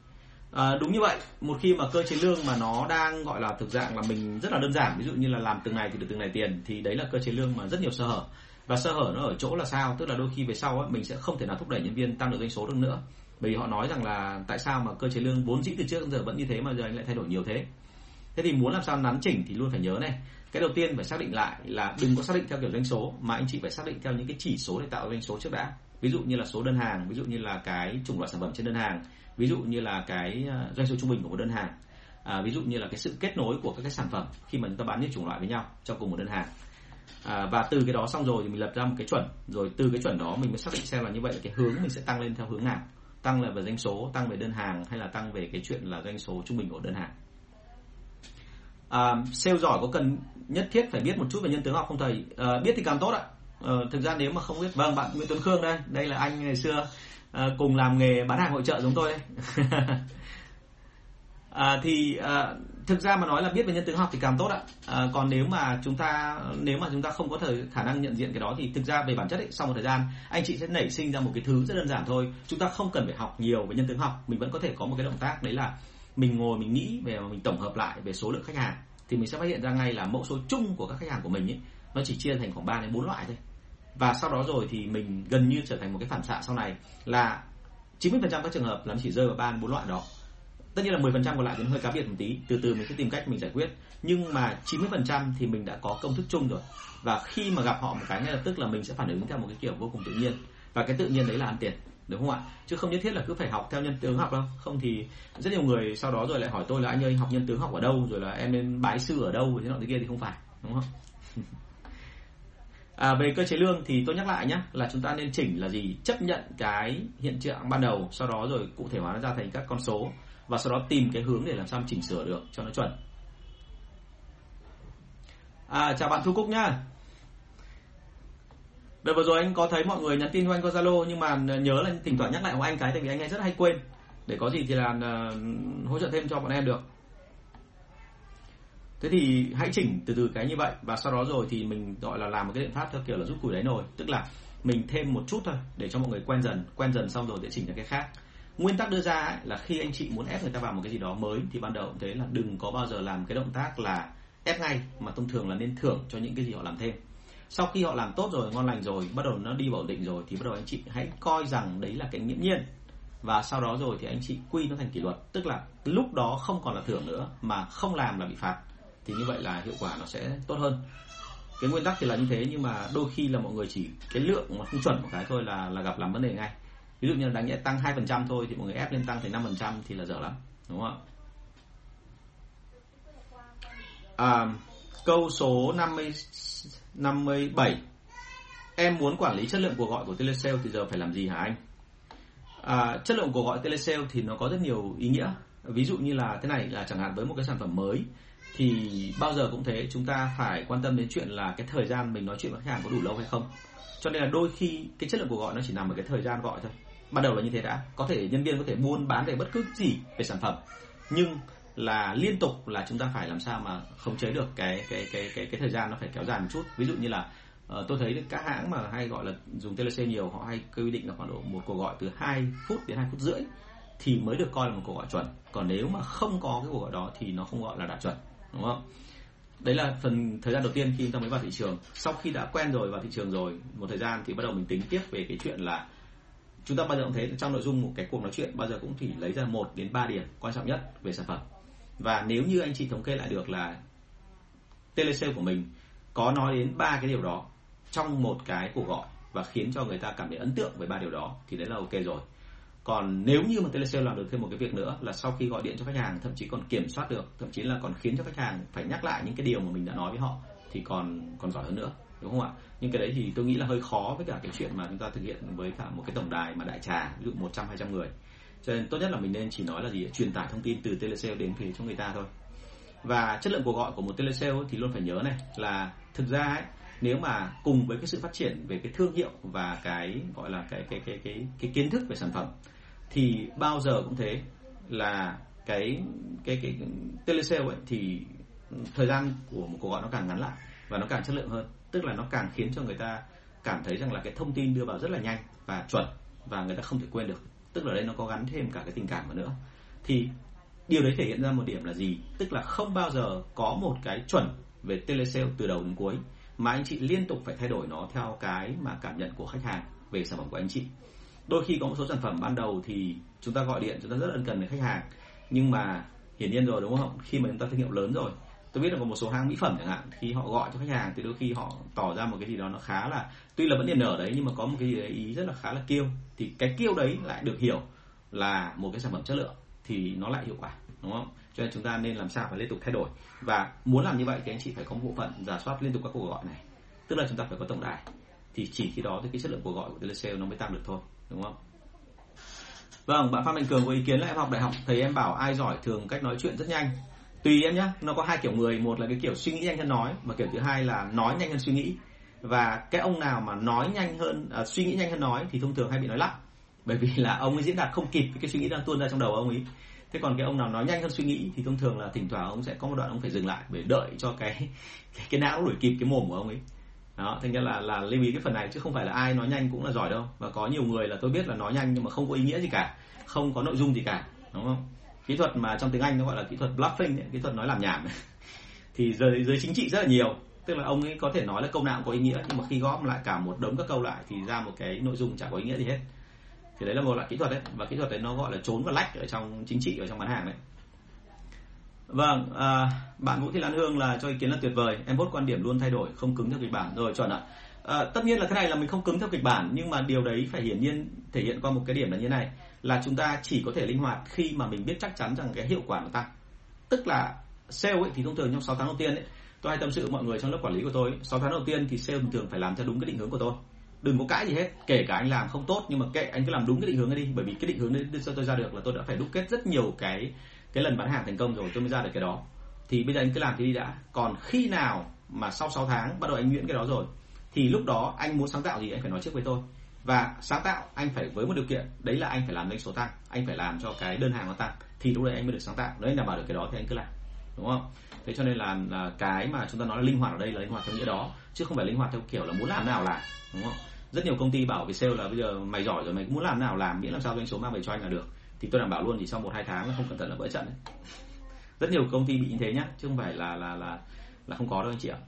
À, đúng như vậy, một khi mà cơ chế lương mà nó đang gọi là thực dạng là mình rất là đơn giản, ví dụ như là làm từng này thì được từng này tiền thì đấy là cơ chế lương mà rất nhiều sơ hở. Và sơ hở nó ở chỗ là sao? Tức là đôi khi về sau á, mình sẽ không thể nào thúc đẩy nhân viên tăng được doanh số được nữa. Bởi vì họ nói rằng là tại sao mà cơ chế lương vốn dĩ từ trước đến giờ vẫn như thế mà giờ anh lại thay đổi nhiều thế. Thế thì muốn làm sao nắn chỉnh thì luôn phải nhớ này, cái đầu tiên phải xác định lại là đừng có xác định theo kiểu doanh số mà anh chị phải xác định theo những cái chỉ số để tạo doanh số trước đã. Ví dụ như là số đơn hàng ví dụ như là cái chủng loại sản phẩm trên đơn hàng ví dụ như là cái ờ, doanh số trung bình của một đơn hàng à, ví dụ như là cái sự kết nối của các cái sản phẩm khi mà chúng ta bán những chủng loại với nhau trong cùng một đơn hàng. À, và từ cái đó xong rồi thì mình lập ra một cái chuẩn rồi từ cái chuẩn đó mình mới xác định xem là như vậy là cái hướng mình sẽ tăng lên theo hướng nào. Tăng là về doanh số tăng về đơn hàng hay là tăng về cái chuyện là doanh số trung bình của đơn hàng à, sale giỏi có cần nhất thiết phải biết một chút về nhân tướng học không thầy. À, biết thì càng tốt ạ. À, thực ra nếu mà không biết vâng bạn Nguyễn Tuấn Khương đây. Đây là anh ngày xưa à, cùng làm nghề bán hàng hội trợ giống tôi đây à, thì à, thực ra mà nói là biết về nhân tướng học thì càng tốt ạ. À, còn nếu mà chúng ta nếu mà chúng ta không có thời khả năng nhận diện cái đó thì thực ra về bản chất ấy, sau một thời gian anh chị sẽ nảy sinh ra một cái thứ rất đơn giản thôi. Chúng ta không cần phải học nhiều về nhân tướng học. Mình vẫn có thể có một cái động tác đấy là mình ngồi, mình nghĩ về mình tổng hợp lại về số lượng khách hàng, thì mình sẽ phát hiện ra ngay là mẫu số chung của các khách hàng của mình ấy, nó chỉ chia thành khoảng 3 đến 4 loại thôi. Và sau đó rồi thì mình gần như trở thành một cái phản xạ sau này là 90% các trường hợp là nó chỉ rơi vào ba bốn loại đó. Tất nhiên là 10% còn lại thì nó hơi cá biệt một tí, từ từ mình sẽ tìm cách mình giải quyết. Nhưng mà 90% thì mình đã có công thức chung rồi. Và khi mà gặp họ một cái ngay lập tức là mình sẽ phản ứng theo một cái kiểu vô cùng tự nhiên. Và cái tự nhiên đấy là ăn tiền đúng không ạ? Chứ không nhất thiết là cứ phải học theo nhân tướng học đâu. Không thì rất nhiều người sau đó rồi lại hỏi tôi là anh ơi học nhân tướng học ở đâu? Rồi là em nên bái sư ở đâu? Thế nọ thế kia thì không phải đúng không? À, về cơ chế lương thì tôi nhắc lại nhé là chúng ta nên chỉnh là gì? Chấp nhận cái hiện trạng ban đầu sau đó rồi cụ thể hóa nó ra thành các con số và sau đó tìm cái hướng để làm sao chỉnh sửa được cho nó chuẩn. À, chào bạn thu cúc nhá đợt vừa rồi anh có thấy mọi người nhắn tin cho anh qua zalo nhưng mà nhớ là thỉnh thoảng nhắc lại của anh cái tại vì anh ấy rất hay quên. Để có gì thì là uh, hỗ trợ thêm cho bọn em được. Thế thì hãy chỉnh từ từ cái như vậy và sau đó rồi thì mình gọi là làm một cái biện pháp theo kiểu là rút củi đáy nồi. Tức là mình thêm một chút thôi để cho mọi người quen dần quen dần xong rồi sẽ chỉnh ra cái khác. Nguyên tắc đưa ra ấy, là khi anh chị muốn ép người ta vào một cái gì đó mới thì ban đầu cũng thế là đừng có bao giờ làm cái động tác là ép ngay mà thông thường là nên thưởng cho những cái gì họ làm thêm sau khi họ làm tốt rồi ngon lành rồi bắt đầu nó đi vào định rồi thì bắt đầu anh chị hãy coi rằng đấy là cái nghiễm nhiên. Và sau đó rồi thì anh chị quy nó thành kỷ luật. Tức là lúc đó không còn là thưởng nữa mà không làm là bị phạt. Thì như vậy là hiệu quả nó sẽ tốt hơn. Cái nguyên tắc thì là như thế nhưng mà đôi khi là mọi người chỉ cái lượng mà không chuẩn một cái thôi là là gặp làm vấn đề ngay. Ví dụ như là đáng nhẽ tăng hai phần trăm thôi thì mọi người ép lên tăng thành năm phần trăm thì là dở lắm đúng không ạ? À, câu số 50 57 em muốn quản lý chất lượng cuộc gọi của telesale thì giờ phải làm gì hả anh? À, chất lượng cuộc gọi telesale thì nó có rất nhiều ý nghĩa. Ví dụ như là thế này là chẳng hạn với một cái sản phẩm mới thì bao giờ cũng thế chúng ta phải quan tâm đến chuyện là cái thời gian mình nói chuyện với khách hàng có đủ lâu hay không. Cho nên là đôi khi cái chất lượng cuộc gọi nó chỉ nằm ở cái thời gian gọi thôi. Ban đầu là như thế đã. Có thể nhân viên có thể buôn bán về bất cứ gì về sản phẩm. Nhưng là liên tục là chúng ta phải làm sao mà khống chế được cái cái cái cái cái thời gian nó phải kéo dài một chút. Ví dụ như là uh, tôi thấy các hãng mà hay gọi là dùng TLC nhiều họ hay quy định là khoảng độ một cuộc gọi từ 2 phút đến 2 phút rưỡi thì mới được coi là một cuộc gọi chuẩn. Còn nếu mà không có cái cuộc gọi đó thì nó không gọi là đạt chuẩn đúng không? Đấy là phần thời gian đầu tiên khi chúng ta mới vào thị trường. Sau khi đã quen rồi vào thị trường rồi một thời gian thì bắt đầu mình tính tiếp về cái chuyện là chúng ta bao giờ cũng thấy trong nội dung một cái cuộc nói chuyện bao giờ cũng chỉ lấy ra một đến ba điểm quan trọng nhất về sản phẩm và nếu như anh chị thống kê lại được là telesale của mình có nói đến ba cái điều đó trong một cái cuộc gọi và khiến cho người ta cảm thấy ấn tượng với ba điều đó, thì đấy là ok rồi. Còn nếu như mà telesale làm được thêm một cái việc nữa là sau khi gọi điện cho khách hàng, thậm chí còn kiểm soát được, thậm chí là còn khiến cho khách hàng phải nhắc lại những cái điều mà mình đã nói với họ, thì còn còn giỏi hơn nữa, đúng không ạ? Nhưng cái đấy thì tôi nghĩ là hơi khó với cả cái chuyện mà chúng ta thực hiện với cả một cái tổng đài mà đại trà, ví dụ 100 200 người cho nên tốt nhất là mình nên chỉ nói là gì truyền tải thông tin từ telesale đến phía cho người ta thôi. Và chất lượng cuộc gọi của một telesale thì luôn phải nhớ này là thực ra ấy, nếu mà cùng với cái sự phát triển về cái thương hiệu và cái gọi là cái cái cái cái cái kiến thức về sản phẩm thì bao giờ cũng thế là cái cái cái, cái telesale ấy thì thời gian của một cuộc gọi nó càng ngắn lại và nó càng chất lượng hơn. Tức là nó càng khiến cho người ta cảm thấy rằng là cái thông tin đưa vào rất là nhanh và chuẩn và người ta không thể quên được tức là đây nó có gắn thêm cả cái tình cảm vào nữa. Thì điều đấy thể hiện ra một điểm là gì? Tức là không bao giờ có một cái chuẩn về telesale từ đầu đến cuối mà anh chị liên tục phải thay đổi nó theo cái mà cảm nhận của khách hàng về sản phẩm của anh chị. Đôi khi có một số sản phẩm ban đầu thì chúng ta gọi điện, chúng ta rất ân cần với khách hàng, nhưng mà hiển nhiên rồi, đúng không? Khi mà chúng ta thương hiệu lớn rồi tôi biết là có một số hãng mỹ phẩm chẳng hạn khi họ gọi cho khách hàng, thì đôi khi họ tỏ ra một cái gì đó nó khá là, tuy là vẫn niềm nở đấy, nhưng mà có một cái gì đấy ý rất là khá là kiêu. Thì cái kiêu đấy lại được hiểu là một cái sản phẩm chất lượng, thì nó lại hiệu quả, đúng không? Cho nên chúng ta nên làm sao phải liên tục thay đổi. Và muốn làm như vậy thì anh chị phải có một bộ phận giả soát liên tục các cuộc gọi này. Tức là chúng ta phải có tổng đài. Thì chỉ khi đó thì cái chất lượng cuộc gọi của telesale nó mới tăng được thôi, đúng không? Vâng bạn phan mạnh cường có ý kiến là em học đại học thầy em bảo ai giỏi thường cách nói chuyện rất nhanh tùy em nhé nó có hai kiểu người một là cái kiểu suy nghĩ nhanh hơn nói và kiểu thứ hai là nói nhanh hơn suy nghĩ. Và cái ông nào mà nói nhanh hơn à, suy nghĩ nhanh hơn nói thì thông thường hay bị nói lắp. Bởi vì là ông ấy diễn đạt không kịp với cái suy nghĩ đang tuôn ra trong đầu ông ấy. Thế còn cái ông nào nói nhanh hơn suy nghĩ thì thông thường là thỉnh thoảng ông sẽ có một đoạn ông phải dừng lại để đợi cho cái cái, cái não đuổi kịp cái mồm của ông ấy. Đó thành ra là là lưu ý cái phần này chứ không phải là ai nói nhanh cũng là giỏi đâu. Và có nhiều người là tôi biết là nói nhanh nhưng mà không có ý nghĩa gì cả không có nội dung gì cả đúng không? Kỹ thuật mà trong tiếng Anh nó gọi là kỹ thuật bluffing ấy, kỹ thuật nói làm nhảm thì giới giới chính trị rất là nhiều. Tức là ông ấy có thể nói là câu nào cũng có ý nghĩa nhưng mà khi góp lại cả một đống các câu lại thì ra một cái nội dung chẳng có ý nghĩa gì hết. Thì đấy là một loại kỹ thuật đấy và kỹ thuật đấy nó gọi là trốn và lách ở trong chính trị ở trong bán hàng đấy. Vâng à, bạn vũ thị lan hương là cho ý kiến là tuyệt vời. Em vote quan điểm luôn thay đổi không cứng theo kịch bản. Rồi chuẩn ạ. À, tất nhiên là cái này là mình không cứng theo kịch bản nhưng mà điều đấy phải hiển nhiên thể hiện qua một cái điểm là như này là chúng ta chỉ có thể linh hoạt khi mà mình biết chắc chắn rằng cái hiệu quả nó tăng. Tức là sale ấy, thì thông thường trong 6 tháng đầu tiên ấy, tôi hay tâm sự mọi người trong lớp quản lý của tôi 6 tháng đầu tiên thì sale thường phải làm theo đúng cái định hướng của tôi. Đừng có cãi gì hết, kể cả anh làm không tốt, nhưng mà kệ, anh cứ làm đúng cái định hướng ấy đi, bởi vì cái định hướng đấy cho tôi ra được là tôi đã phải đúc kết rất nhiều cái cái lần bán hàng thành công rồi, tôi mới ra được cái đó. Thì bây giờ anh cứ làm thì đi đã. Còn khi nào mà sau 6 tháng bắt đầu anh nhuyễn cái đó rồi, thì lúc đó anh muốn sáng tạo gì anh phải nói trước với tôi và sáng tạo anh phải với một điều kiện đấy là anh phải làm doanh số tăng anh phải làm cho cái đơn hàng nó tăng thì lúc đấy anh mới được sáng tạo. Đấy đảm bảo được cái đó thì anh cứ làm đúng không? Thế cho nên là, là cái mà chúng ta nói là linh hoạt ở đây là linh hoạt theo nghĩa đó chứ không phải linh hoạt theo kiểu là muốn làm nào làm đúng không? Rất nhiều công ty bảo với sale là bây giờ mày giỏi rồi mày muốn làm nào làm miễn làm sao doanh số mang về cho anh là được. Thì tôi đảm bảo luôn chỉ sau một hai tháng là không cẩn thận là vỡ trận đấy. Rất nhiều công ty bị như thế nhá chứ không phải là là là là không có đâu anh chị ạ.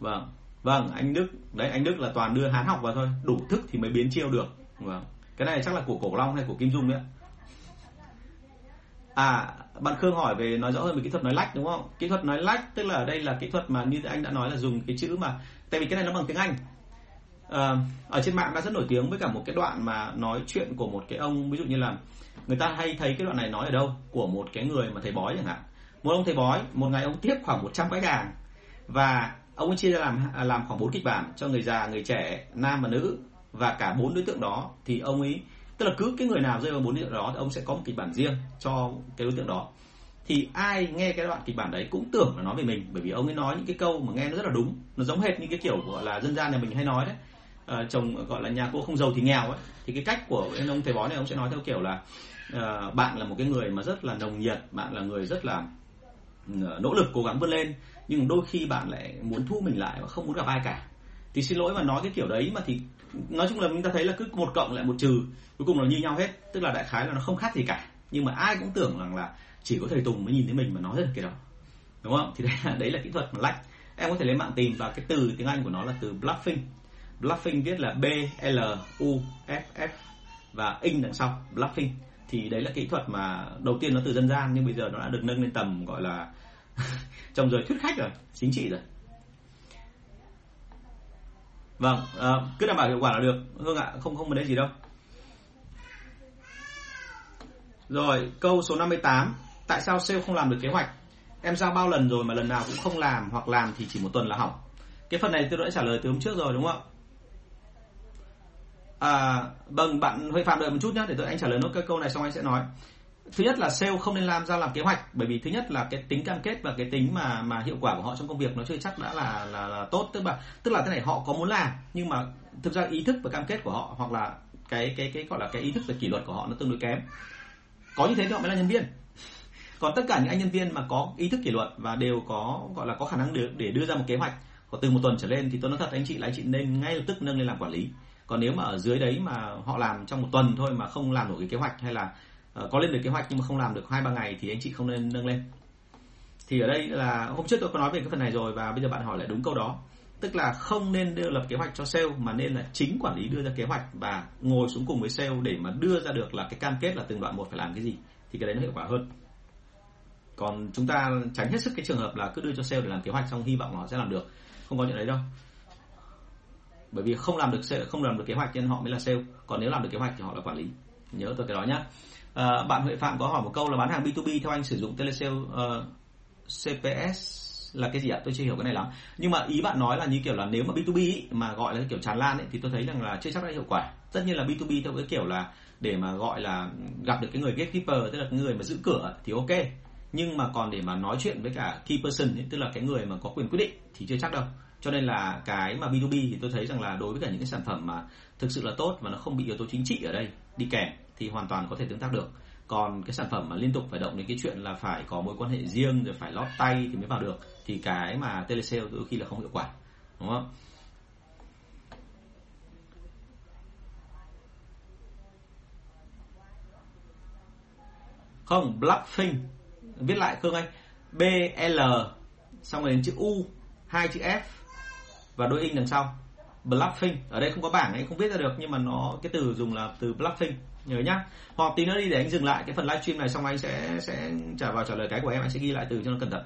Vâng vâng anh đức đấy anh đức là toàn đưa hán học vào thôi. Đủ thức thì mới biến chiêu được. Vâng. Cái này chắc là của cổ long hay của kim dung đấy à bạn khương hỏi về nói rõ hơn về kỹ thuật nói lách đúng không? Kỹ thuật nói lách tức là ở đây là kỹ thuật mà như anh đã nói là dùng cái chữ mà tại vì cái này nó bằng tiếng anh. À, ở trên mạng đã rất nổi tiếng với cả một cái đoạn mà nói chuyện của một cái ông ví dụ như là người ta hay thấy cái đoạn này nói ở đâu? Của một cái người mà thầy bói chẳng hạn. Một ông thầy bói một ngày ông tiếp khoảng 100 khách hàng và ông ấy chia ra làm à, làm khoảng bốn kịch bản cho người già người trẻ nam và nữ và cả bốn đối tượng đó. Thì ông ấy tức là cứ cái người nào rơi vào bốn đối tượng đó thì ông sẽ có một kịch bản riêng cho cái đối tượng đó. Thì ai nghe cái đoạn kịch bản đấy cũng tưởng là nói về mình bởi vì ông ấy nói những cái câu mà nghe nó rất là đúng. Nó giống hệt như cái kiểu gọi là dân gian nhà mình hay nói đấy. À, chồng gọi là nhà cô không giàu thì nghèo ấy. Thì cái cách của ông thầy bói này ông sẽ nói theo kiểu là uh, bạn là một cái người mà rất là nồng nhiệt bạn là người rất là ừ, nỗ lực cố gắng vươn lên nhưng đôi khi bạn lại muốn thu mình lại và không muốn gặp ai cả. Thì xin lỗi mà nói cái kiểu đấy mà thì nói chung là chúng ta thấy là cứ một cộng lại một trừ, cuối cùng là như nhau hết. Tức là đại khái là nó không khác gì cả. Nhưng mà ai cũng tưởng rằng là chỉ có thầy Tùng mới nhìn thấy mình mà nói được cái đó. Đúng không? Thì đấy là đấy là kỹ thuật mà lách. Em có thể lên mạng tìm và cái từ tiếng Anh của nó là từ bluffing. Bluffing viết là B L U F F và in đằng sau, bluffing. Thì đấy là kỹ thuật mà đầu tiên nó từ dân gian nhưng bây giờ nó đã được nâng lên tầm gọi là trong giới thuyết khách rồi chính trị rồi. Vâng à, cứ đảm bảo hiệu quả là được. Hương ạ không không vấn đề gì đâu. Rồi câu số 58 tại sao sale không làm được kế hoạch? Em giao bao lần rồi mà lần nào cũng không làm hoặc làm thì chỉ một tuần là hỏng. Cái phần này tôi đã trả lời từ hôm trước rồi đúng không ạ? À, vâng bạn hơi phạm đợi một chút nhé để tôi anh trả lời nốt cái câu này xong anh sẽ nói thứ nhất là sale không nên làm ra làm kế hoạch bởi vì thứ nhất là cái tính cam kết và cái tính mà mà hiệu quả của họ trong công việc nó chưa chắc đã là là, là tốt. Tức là tức là thế này họ có muốn làm nhưng mà thực ra ý thức và cam kết của họ hoặc là cái cái cái gọi là cái ý thức về kỷ luật của họ nó tương đối kém. Có như thế thì họ mới là nhân viên. Còn tất cả những anh nhân viên mà có ý thức kỷ luật và đều có gọi là có khả năng để, để đưa ra một kế hoạch của từ một tuần trở lên thì tôi nói thật anh chị là anh chị nên ngay lập tức nâng lên làm quản lý. Còn nếu mà ở dưới đấy mà họ làm trong một tuần thôi mà không làm nổi cái kế hoạch hay là Ờ, có lên được kế hoạch nhưng mà không làm được hai ba ngày thì anh chị không nên nâng lên. Thì ở đây là hôm trước tôi có nói về cái phần này rồi và bây giờ bạn hỏi lại đúng câu đó. Tức là không nên đưa lập kế hoạch cho sale mà nên là chính quản lý đưa ra kế hoạch và ngồi xuống cùng với sale để mà đưa ra được là cái cam kết là từng đoạn một phải làm cái gì thì cái đấy nó hiệu quả hơn. Còn chúng ta tránh hết sức cái trường hợp là cứ đưa cho sale để làm kế hoạch xong hy vọng họ sẽ làm được. Không có chuyện đấy đâu. Bởi vì không làm được sale, không làm được kế hoạch nên họ mới là sale. Còn nếu làm được kế hoạch thì họ là quản lý. Nhớ tôi cái đó nhá à, bạn Huệ Phạm có hỏi một câu là bán hàng B2B theo anh sử dụng telesale ờ, uh, CPS là cái gì ạ? Tôi chưa hiểu cái này lắm. Nhưng mà ý bạn nói là như kiểu là nếu mà B2B ý, mà gọi là kiểu tràn lan ấy thì tôi thấy rằng là chưa chắc đã hiệu quả. Tất nhiên là B2B theo cái kiểu là để mà gọi là gặp được cái người gatekeeper tức là cái người mà giữ cửa thì ok. Nhưng mà còn để mà nói chuyện với cả key person ấy, tức là cái người mà có quyền quyết định thì chưa chắc đâu. Cho nên là cái mà B2B thì tôi thấy rằng là đối với cả những cái sản phẩm mà thực sự là tốt và nó không bị yếu tố chính trị ở đây đi kèm thì hoàn toàn có thể tương tác được. Còn cái sản phẩm mà liên tục phải động đến cái chuyện là phải có mối quan hệ riêng rồi phải lót tay thì mới vào được, thì cái mà telesale đôi khi là không hiệu quả, đúng không? Không bluffing viết lại Khương anh. B L, xong rồi đến chữ U, hai chữ F và đôi in đằng sau. Bluffing ở đây không có bảng ấy không viết ra được, nhưng mà nó, cái từ dùng là từ bluffing nhớ nhá. Hoặc tí nữa đi để anh dừng lại cái phần livestream này xong anh sẽ sẽ trả vào trả lời cái của em anh sẽ ghi lại từ cho nó cẩn thận.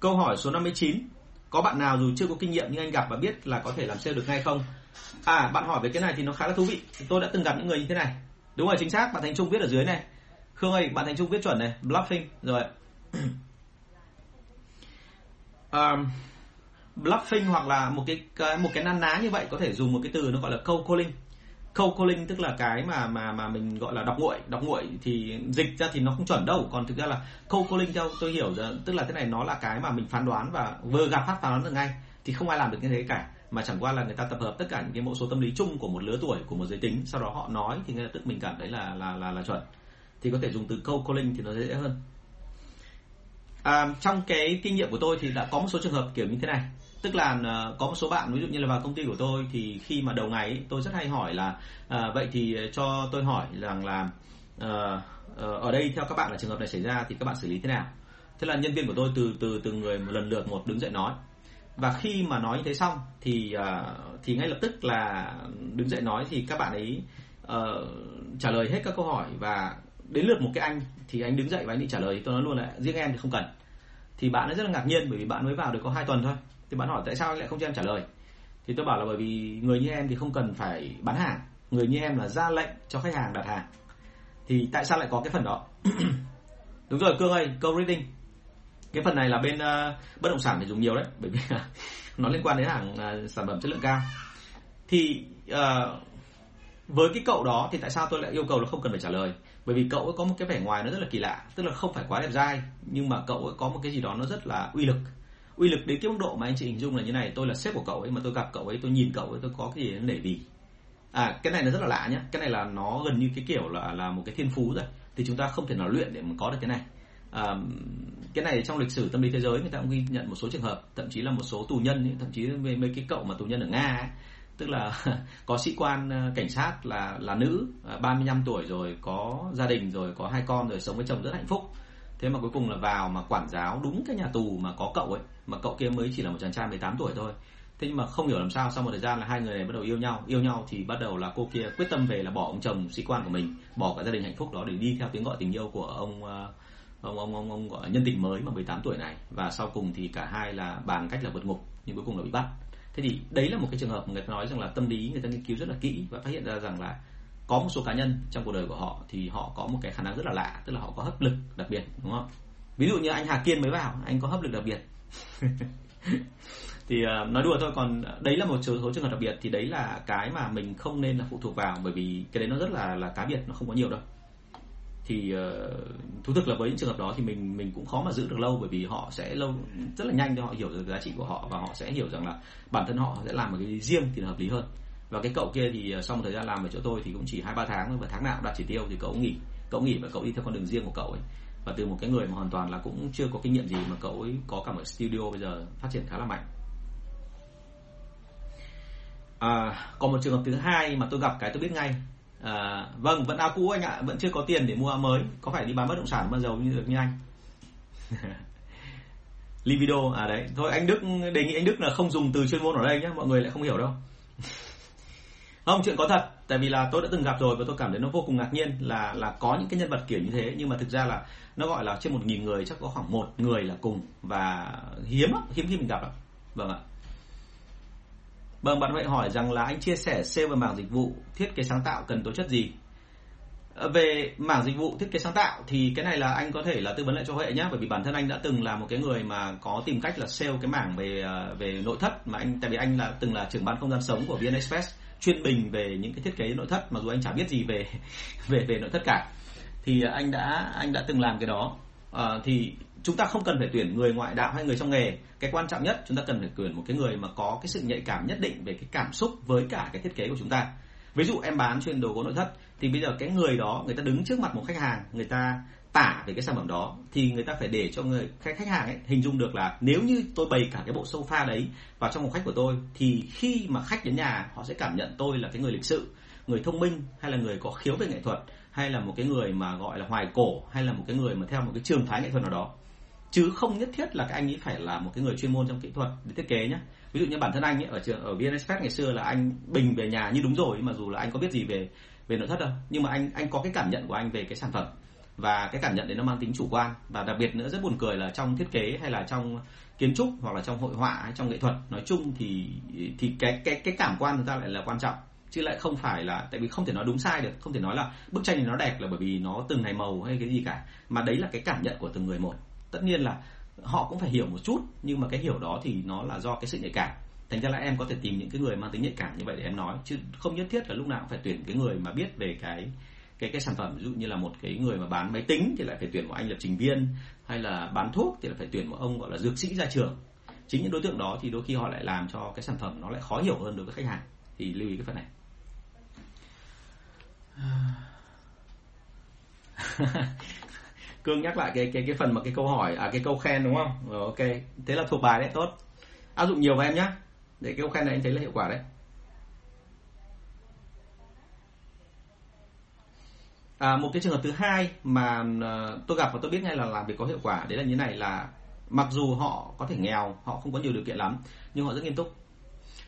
Câu hỏi số 59 Có bạn nào dù chưa có kinh nghiệm nhưng anh gặp và biết là có thể làm sale được ngay không? À bạn hỏi về cái này thì nó khá là thú vị. Tôi đã từng gặp những người như thế này. Đúng rồi chính xác. Bạn Thành Trung viết ở dưới này. Khương ơi bạn Thành Trung viết chuẩn này. Bluffing. Rồi. Um, Bluffing hoặc là một cái một cái nan ná như vậy có thể dùng một cái từ nó gọi là cold calling. Cold calling tức là cái mà mà mà mình gọi là đọc nguội. Đọc nguội thì dịch ra thì nó không chuẩn đâu. Còn thực ra là cold calling theo tôi hiểu giờ tức là thế này nó là cái mà mình phán đoán và vừa gặp phát phán đoán được ngay thì không ai làm được như thế cả. Mà chẳng qua là người ta tập hợp tất cả những cái mẫu số tâm lý chung của một lứa tuổi của một giới tính sau đó họ nói thì ngay lập tức mình cảm thấy là là là là chuẩn. Thì có thể dùng từ cold calling thì nó dễ hơn. À, trong cái kinh nghiệm của tôi thì đã có một số trường hợp kiểu như thế này tức là ờ, có một số bạn ví dụ như là vào công ty của tôi thì khi mà đầu ngày tôi rất hay hỏi là à, vậy thì ờ, cho tôi hỏi rằng là à, ở đây theo các bạn là trường hợp này xảy ra thì các bạn xử lý thế nào? Thế là nhân viên của tôi từ từ từng người một lần lượt một đứng dậy nói. Và khi mà nói như thế xong thì uh, thì ngay lập tức là đứng dậy nói thì các bạn ấy uh, trả lời hết các câu hỏi. Và đến lượt một cái anh thì anh đứng dậy và anh đi trả lời. Tôi nói luôn là riêng em thì không cần. Thì bạn ấy rất là ngạc nhiên bởi vì bạn mới vào được có hai tuần thôi thì bạn hỏi tại sao anh lại không cho em trả lời? Thì tôi bảo là bởi vì người như em thì không cần phải bán hàng. Người như em là ra lệnh cho khách hàng đặt hàng. Thì tại sao lại có cái phần đó? Đúng rồi cương ơi câu reading. Cái phần này là bên uh, bất động sản thì dùng nhiều đấy bởi vì nó liên quan đến hàng uh, sản phẩm chất lượng cao. Thì uh, với cái cậu đó thì tại sao tôi lại yêu cầu là không cần phải trả lời? Bởi vì cậu ấy có một cái vẻ ngoài nó rất là kỳ lạ tức là không phải quá đẹp dai nhưng mà cậu ấy có một cái gì đó nó rất là uy lực uy lực đến cái mức độ mà anh chị hình dung là như này tôi là sếp của cậu ấy mà tôi gặp cậu ấy tôi nhìn cậu ấy tôi có cái gì để vì à cái này nó rất là lạ nhá cái này là nó gần như cái kiểu là là một cái thiên phú rồi thì chúng ta không thể nào luyện để mà có được cái này. À, cái này trong lịch sử tâm lý thế giới người ta cũng ghi nhận một số trường hợp thậm chí là một số tù nhân ấy, thậm chí mấy mấy cái cậu mà tù nhân ở nga ấy, tức là có sĩ quan ờ, cảnh sát là là nữ à, 35 tuổi rồi có gia đình rồi có hai con rồi sống với chồng rất hạnh phúc thế mà cuối cùng là vào mà quản giáo đúng cái nhà tù mà có cậu ấy mà cậu kia mới chỉ là một chàng trai 18 tuổi thôi. Thế nhưng mà không hiểu làm sao sau một thời gian là hai người này bắt đầu yêu nhau. Yêu nhau thì bắt đầu là cô kia quyết tâm về là bỏ ông chồng sĩ quan của mình bỏ cả gia đình hạnh phúc đó để đi theo tiếng gọi tình yêu của ông ờ, ông ông ông, ông gọi nhân tình mới mà 18 tuổi này. Và sau cùng thì cả hai là bàn cách là vượt ngục nhưng cuối cùng là bị bắt. Thế thì đấy là một cái trường hợp người ta nói rằng là tâm lý người ta nghiên cứu rất là kỹ và phát hiện ra rằng là có một số cá nhân trong cuộc đời của họ thì họ có một cái khả năng rất là lạ tức là họ có hấp lực đặc biệt đúng không? Ví dụ như anh Hà Kiên mới vào anh có hấp lực đặc biệt. Thì uh, nói đùa thôi còn đấy là một số, số trường hợp đặc biệt thì đấy là cái mà mình không nên là phụ thuộc vào bởi vì cái đấy nó rất là là cá biệt nó không có nhiều đâu. Thì uh, thú thực là với những trường hợp đó thì mình mình cũng khó mà giữ được lâu bởi vì họ sẽ lâu rất là nhanh cho họ hiểu được giá trị của họ và họ sẽ hiểu rằng là bản thân họ sẽ làm một cái riêng thì là hợp lý hơn và cái cậu kia thì ờ, sau một thời gian làm ở chỗ tôi thì cũng chỉ hai ba tháng thôi và tháng nào cũng đạt chỉ tiêu thì cậu nghỉ cậu nghỉ và cậu đi theo con đường riêng của cậu ấy. Và từ một cái người mà hoàn toàn là cũng chưa có kinh nghiệm gì mà cậu ấy có cả một studio bây giờ phát triển khá là mạnh. À, còn một trường hợp thứ hai mà tôi gặp cái tôi biết ngay. À, vâng vẫn áo cũ anh ạ vẫn chưa có tiền để mua áo mới. Có phải đi bán bất động sản bao giờ như được như anh? Livido à đấy. Thôi anh Đức đề nghị anh Đức là không dùng từ chuyên môn ở đây nhé mọi người lại không hiểu đâu. không, chuyện có thật. Tại vì là tôi đã từng gặp rồi và tôi cảm thấy nó vô cùng ngạc nhiên là là có những cái nhân vật kiểu như thế. Nhưng mà thực ra là nó gọi là trên một nghìn người, chắc có khoảng một người là cùng. Và hiếm hiếm khi mình gặp vâng ạ. Vâng bạn vậy hỏi rằng là anh chia sẻ sale và mảng dịch vụ thiết kế sáng tạo cần tố chất gì? Ờ, về mảng dịch vụ thiết kế sáng tạo thì cái này là anh có thể là tư vấn lại cho Huệ nhé bởi vì bản thân anh đã từng là một cái người mà có tìm cách là sale cái mảng về ờ, về nội thất mà anh, tại vì anh là từng là trưởng ban không gian sống của VN Express chuyên bình về những cái thiết kế nội thất mặc dù anh chả biết gì về về về nội thất cả. Thì anh đã anh đã từng làm cái đó. À, thì chúng ta không cần phải tuyển người ngoại đạo hay người trong nghề. Cái quan trọng nhất chúng ta cần phải tuyển một cái người mà có cái sự nhạy cảm nhất định về cái cảm xúc với cả cái thiết kế của chúng ta. Ví dụ em bán chuyên đồ gỗ nội thất thì bây giờ cái người đó người ta đứng trước mặt một khách hàng người ta tả về cái sản phẩm đó, thì người ta phải để cho người khách khách hàng ấy hình dung được là nếu như tôi bày cả cái bộ sofa đấy vào trong phòng khách của tôi, thì khi mà khách đến nhà, họ sẽ cảm nhận tôi là cái người lịch sự, người thông minh hay là người có khiếu về nghệ thuật, hay là một cái người mà gọi là hoài cổ, hay là một cái người mà theo một cái trường phái nghệ thuật nào đó. Chứ không nhất thiết là các anh ấy phải là một cái người chuyên môn trong kỹ thuật để thiết kế nhé ví dụ như bản thân anh ấy, ở trường, ở VN Express ngày xưa là anh bình về nhà như đúng rồi mà dù là anh có biết gì về về nội thất đâu. Nhưng mà anh anh có cái cảm nhận của anh về cái sản phẩm và cái cảm nhận đấy nó mang tính chủ quan. Và đặc biệt nữa rất buồn cười là trong thiết kế hay là trong kiến trúc hoặc là trong hội họa hay trong nghệ thuật nói chung thì thì cái cái cái cảm quan chúng ta lại là quan trọng. Chứ lại không phải là, tại vì không thể nói đúng sai được, không thể nói là bức tranh này nó đẹp là bởi vì nó từng này màu hay cái gì cả. Mà đấy là cái cảm nhận của từng người một. Tất nhiên là họ cũng phải hiểu một chút, nhưng mà cái hiểu đó thì nó là do cái sự nhạy cảm. Thành ra là em có thể tìm những cái người mang tính nhạy cảm như vậy để em nói. Chứ không nhất thiết là lúc nào cũng phải tuyển cái người mà biết về cái cái cái sản phẩm, ví dụ như là một cái người mà bán máy tính thì lại phải tuyển một anh lập trình viên, hay là bán thuốc thì lại phải tuyển một ông gọi là dược sĩ ra trường. Chính những đối tượng đó thì đôi khi họ lại làm cho cái sản phẩm nó lại khó hiểu hơn đối với khách hàng. Thì lưu ý cái phần này. Cương nhắc lại cái cái cái phần mà cái câu hỏi à cái câu khen đúng không? Rồi, ok. Thế là thuộc bài đấy, tốt. Áp dụng nhiều vào em nhé để cái câu khen này anh thấy là hiệu quả đấy. À, một cái trường hợp thứ hai mà ờ, tôi gặp và tôi biết ngay là làm việc có hiệu quả đấy là như này là mặc dù họ có thể nghèo họ không có nhiều điều kiện lắm nhưng họ rất nghiêm túc.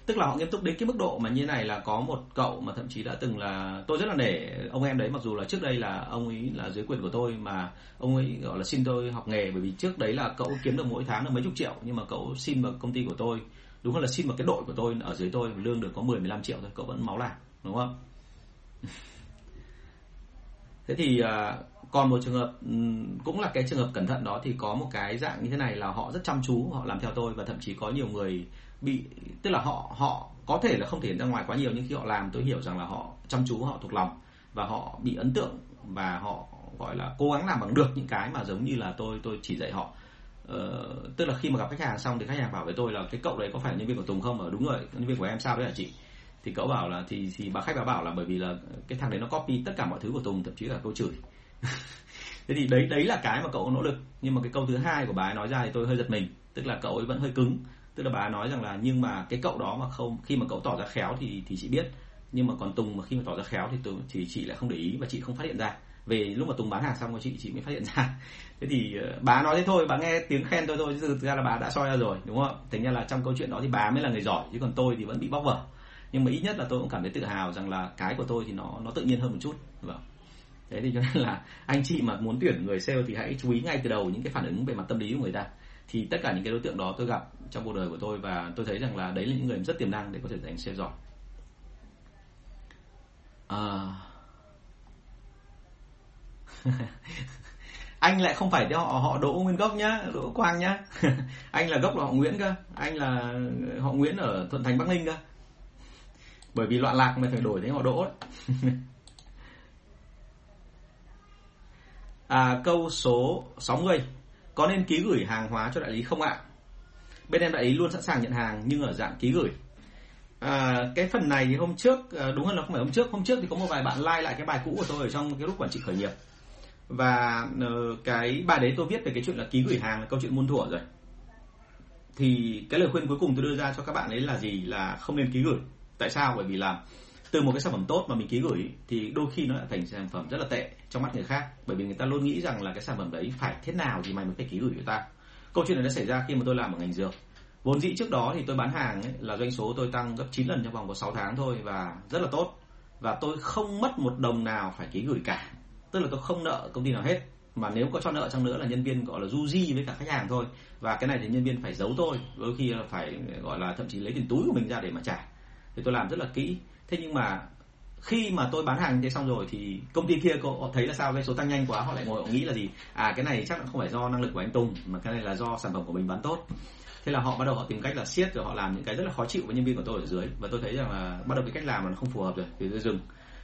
Tức là họ nghiêm túc đến cái mức độ mà như này là có một cậu mà thậm chí đã từng là tôi rất là nể ông em đấy mặc dù là trước đây là ông ấy là dưới quyền của tôi mà ông ấy gọi là xin tôi học nghề bởi vì trước đấy là cậu kiếm được mỗi tháng được mấy chục triệu nhưng mà cậu xin vào công ty của tôi đúng hơn là xin vào cái đội của tôi ở dưới tôi lương được có 10 15 triệu thôi cậu vẫn máu làm đúng không? Thế thì à, còn một trường hợp ừ, cũng là cái trường hợp cẩn thận đó thì có một cái dạng như thế này là họ rất chăm chú họ làm theo tôi và thậm chí có nhiều người bị tức là họ họ có thể là không thể ra ngoài quá nhiều nhưng khi họ làm tôi hiểu rằng là họ chăm chú họ thuộc lòng và họ bị ấn tượng và họ gọi là cố gắng làm bằng được những cái mà giống như là tôi tôi chỉ dạy họ. Ờ, tức là khi mà gặp khách hàng xong thì khách hàng bảo với tôi là cái cậu đấy có phải nhân viên của Tùng không? Ở đúng rồi nhân viên của em sao đấy hả chị? Thì cậu bảo là, thì thì bà khách bà bảo là bởi vì là cái thằng đấy nó copy tất cả mọi thứ của Tùng, thậm chí là câu chửi. Thế thì đấy đấy là cái mà cậu nỗ lực. Nhưng mà cái câu thứ hai của bà ấy nói ra thì tôi hơi giật mình. Tức là cậu ấy vẫn hơi cứng. Tức là bà ấy nói rằng là, nhưng mà cái cậu đó mà không, khi mà cậu tỏ ra khéo thì thì chị biết. Nhưng mà còn Tùng mà khi mà tỏ ra khéo thì tôi, thì chị lại không để ý và chị không phát hiện ra. Về lúc mà Tùng bán hàng xong rồi chị chị mới phát hiện ra. Thế thì ờ, bà nói thế thôi, bà nghe tiếng khen tôi thôi, chứ thực ra là bà đã soi ra rồi, đúng không thành ra là trong câu chuyện đó thì bà mới là người giỏi, chứ còn tôi thì vẫn bị bóc vở nhưng mà ít nhất là tôi cũng cảm thấy tự hào rằng là cái của tôi thì nó nó tự nhiên hơn một chút. Vâng. Thế thì cho nên là anh chị mà muốn tuyển người sale thì hãy chú ý ngay từ đầu những cái phản ứng về mặt tâm lý của người ta. Thì tất cả những cái đối tượng đó tôi gặp trong cuộc đời của tôi và tôi thấy rằng là đấy là những người rất tiềm năng để có thể thành sale giỏi. À... anh lại không phải theo họ họ đỗ nguyên gốc nhá, đỗ quang nhá. Anh là gốc là họ nguyễn cơ. Anh là họ nguyễn ở thuận thành, bắc ninh cơ bởi vì loạn lạc mà phải đổi thế họ đỗ à, câu số 60 có nên ký gửi hàng hóa cho đại lý không ạ? Bên em đại lý luôn sẵn sàng nhận hàng nhưng ở dạng ký gửi. À, cái phần này thì hôm trước à, đúng hơn là không phải hôm trước. Hôm trước thì có một vài bạn like lại cái bài cũ của tôi ở trong cái lúc quản trị khởi nghiệp. Và ờ, cái bài đấy tôi viết về cái chuyện là ký gửi hàng là câu chuyện muôn thuở rồi. Thì cái lời khuyên cuối cùng tôi đưa ra cho các bạn ấy là gì? Là không nên ký gửi tại sao? Bởi vì là từ một cái sản phẩm tốt mà mình ký gửi thì đôi khi nó lại thành sản phẩm rất là tệ trong mắt người khác. Bởi vì người ta luôn nghĩ rằng là cái sản phẩm đấy phải thế nào thì mày mới phải ký gửi cho ta. Câu chuyện này đã xảy ra khi mà tôi làm ở ngành dược. Vốn dĩ trước đó thì tôi bán hàng ấy, là doanh số tôi tăng gấp 9 lần trong vòng có 6 tháng thôi và rất là tốt. Và tôi không mất một đồng nào phải ký gửi cả. Tức là tôi không nợ công ty nào hết. Mà nếu có cho nợ chăng nữa là nhân viên gọi là du di với cả khách hàng thôi. Và cái này thì nhân viên phải giấu tôi đôi khi là phải gọi là thậm chí lấy tiền túi của mình ra để mà trả thì tôi làm rất là kỹ. Thế nhưng mà khi mà tôi bán hàng thế xong rồi thì công ty kia có thấy là sao? Cái số tăng nhanh quá, họ lại ngồi, họ nghĩ là gì? À cái này chắc là không phải do năng lực của anh Tùng, mà cái này là do sản phẩm của mình bán tốt. Thế là họ bắt đầu họ tìm cách là siết, rồi họ làm những cái rất là khó chịu với nhân viên của tôi ở dưới. Và tôi thấy rằng là bắt đầu cái cách làm mà nó không phù hợp rồi, thì tôi dừng.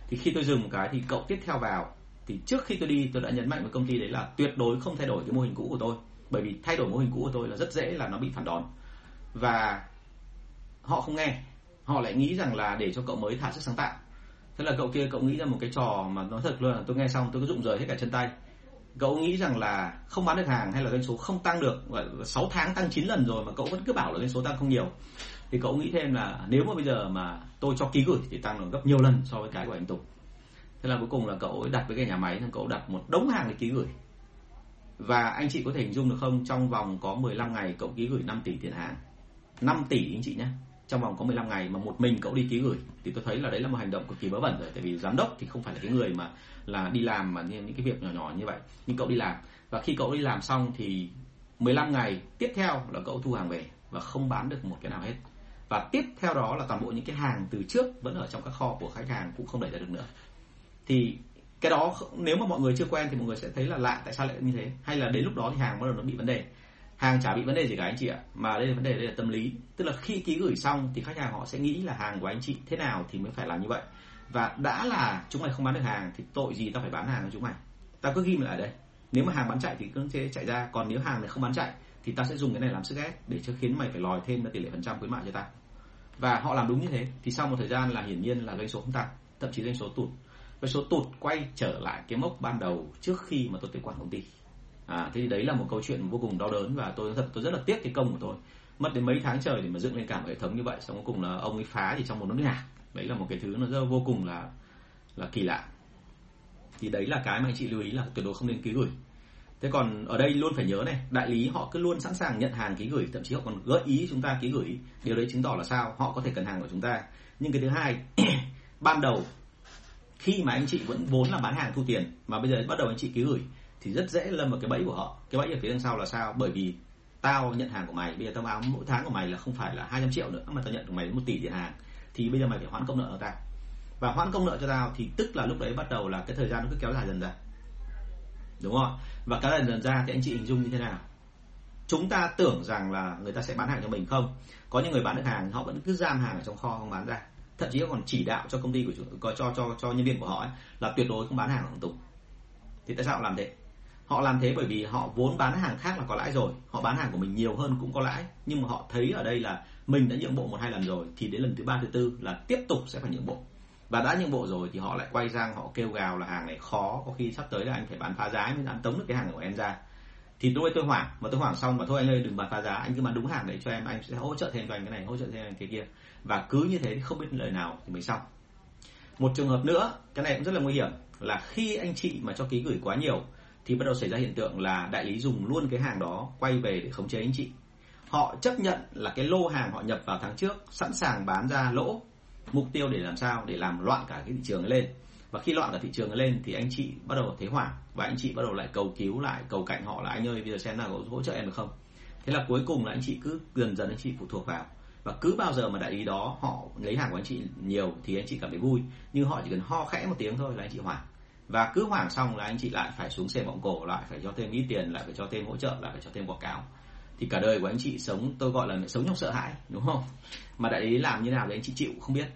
Thì khi tôi dừng một cái thì cậu tiếp theo vào. Thì trước khi tôi đi, tôi đã nhấn mạnh với công ty đấy là tuyệt đối không thay đổi cái mô hình cũ của tôi. Bởi vì thay đổi mô hình cũ của tôi là rất dễ là nó bị phản đòn. Và họ không nghe họ lại nghĩ rằng là để cho cậu mới thả sức sáng tạo. Thế là cậu kia, cậu nghĩ ra một cái trò mà nó thật luôn là tôi nghe xong tôi cứ rụng rời hết cả chân tay. Cậu nghĩ rằng là không bán được hàng hay là doanh số không tăng được và 6 tháng tăng 9 lần rồi mà cậu vẫn cứ bảo là doanh số tăng không nhiều. Thì cậu nghĩ thêm là nếu mà bây giờ mà tôi cho ký gửi thì tăng được gấp nhiều lần so với cái của anh Tùng. Thế là cuối cùng là cậu ấy đặt với cái nhà máy cậu đặt một đống hàng để ký gửi. Và anh chị có thể hình dung được không? Trong vòng có 15 ngày cậu ký gửi 5 tỷ tiền hàng. 5 tỷ anh chị nhé trong vòng có 15 ngày mà một mình cậu đi ký gửi, thì tôi thấy là đấy là một hành động cực kỳ vớ vẩn rồi, tại vì giám đốc thì không phải là cái người mà là đi làm mà những cái việc nhỏ nhỏ như vậy, nhưng cậu đi làm. Và khi cậu đi làm xong thì 15 ngày tiếp theo là cậu thu hàng về và không bán được một cái nào hết. Và tiếp theo đó là toàn bộ những cái hàng từ trước vẫn ở trong các kho của khách hàng cũng không đẩy ra được nữa. Thì cái đó nếu mà mọi người chưa quen thì mọi người sẽ thấy là lạ tại sao lại như thế? Hay là đến lúc đó thì hàng bắt đầu nó bị vấn đề? Hàng chả bị vấn đề gì cả anh chị ạ. Mà đây là vấn đề, đây là tâm lý. Tức là khi ký gửi xong thì khách hàng họ sẽ nghĩ là hàng của anh chị thế nào thì mới phải làm như vậy. Và đã là chúng mày không bán được hàng thì tội gì tao phải bán hàng cho chúng mày? Tao cứ ghi lại đây. Nếu mà hàng bán chạy thì cứ thế chạy ra. Còn nếu hàng này không bán chạy thì tao sẽ dùng cái này làm sức ép để cho khiến mày phải lòi thêm tỷ lệ phần trăm khuyến mại cho tao. Và họ làm đúng như thế thì sau một thời gian là hiển nhiên là doanh số không tăng, thậm chí doanh số tụt. Doanh số tụt quay trở lại cái mốc ban đầu trước khi mà tôi tiếp quản công ty à, thế thì đấy là một câu chuyện vô cùng đau đớn và tôi thật tôi rất là tiếc cái công của tôi. Mất đến mấy tháng trời để mà dựng lên cả một hệ thống như vậy xong cuối cùng là ông ấy phá thì trong một nốt nhạc. Đấy là một cái thứ nó rất vô cùng là là kỳ lạ. Thì đấy là cái mà anh chị lưu ý là tuyệt đối không nên ký gửi. Thế còn ở đây luôn phải nhớ này đại lý họ cứ luôn sẵn sàng nhận hàng ký gửi thậm chí họ còn gợi ý chúng ta ký gửi. Điều đấy chứng tỏ là sao? Họ có thể cần hàng của chúng ta. Nhưng cái thứ hai ban đầu khi mà anh chị vẫn vốn là bán hàng thu tiền mà bây giờ bắt đầu anh chị ký gửi thì rất dễ lâm vào cái bẫy của họ. Cái bẫy ở phía đằng sau là sao? Bởi vì tao nhận hàng của mày bây giờ tao báo mỗi tháng của mày là không phải là 200 triệu nữa mà tao nhận của mày một tỷ tiền hàng. Thì bây giờ mày phải hoãn công nợ cho tao. Và hoãn công nợ cho tao thì tức là lúc đấy bắt đầu là cái thời gian nó cứ kéo dài dần dần. Đúng không và kéo dài dần ra thì anh chị hình dung như thế nào? Chúng ta tưởng rằng là người ta sẽ bán hàng cho mình không? Có những người bán được hàng họ vẫn cứ giam hàng ở trong kho không bán ra. Thậm chí còn chỉ đạo cho công ty của chúng cho cho cho nhân viên của họ ấy, là tuyệt đối không bán hàng hàng tục. Thì tại sao họ làm thế? Họ làm thế bởi vì họ vốn bán hàng khác là có lãi rồi. Họ bán hàng của mình nhiều hơn cũng có lãi. Nhưng mà họ thấy ở đây là mình đã nhượng bộ một hai lần rồi thì đến lần thứ ba, thứ tư là tiếp tục sẽ phải nhượng bộ. Và đã nhượng bộ rồi thì họ lại quay sang họ kêu gào là hàng này khó, có khi sắp tới là anh phải bán phá giá mới dám tống được cái hàng của em ra. Thì tôi tôi hoảng, mà tôi hoảng xong mà thôi anh ơi, đừng bán phá giá, anh cứ bán đúng hàng đấy cho em, anh sẽ hỗ trợ thêm cho anh cái này, hỗ trợ thêm anh cái kia. Và cứ như thế thì không biết lời nào thì mới xong. Một trường hợp nữa, cái này cũng rất là nguy hiểm, là khi anh chị mà cho ký gửi quá nhiều thì bắt đầu xảy ra hiện tượng là đại lý dùng luôn cái hàng đó quay về để khống chế anh chị. Họ chấp nhận là cái lô hàng họ nhập vào tháng trước, sẵn sàng bán ra lỗ, mục tiêu để làm sao? Để làm loạn cả cái thị trường lên. Và khi loạn cả thị trường lên thì anh chị bắt đầu thấy hoảng và anh chị bắt đầu lại cầu cứu, lại cầu cạnh họ là anh ơi, bây giờ xem nào có hỗ trợ em được không? Thế là cuối cùng là anh chị cứ dần dần anh chị phụ thuộc vào. Và cứ bao giờ mà đại lý đó họ lấy hàng của anh chị nhiều thì anh chị cảm thấy vui. Nhưng họ chỉ cần ho khẽ một tiếng thôi là anh chị hoảng và cứ hoảng xong là anh chị lại phải xuống xe bọng cổ, lại phải cho thêm ít tiền, lại phải cho thêm hỗ trợ, lại phải cho thêm quảng cáo. Thì cả đời của anh chị sống, tôi gọi là sống trong sợ hãi, đúng không? Mà đại lý làm như nào thì anh chị chịu không biết.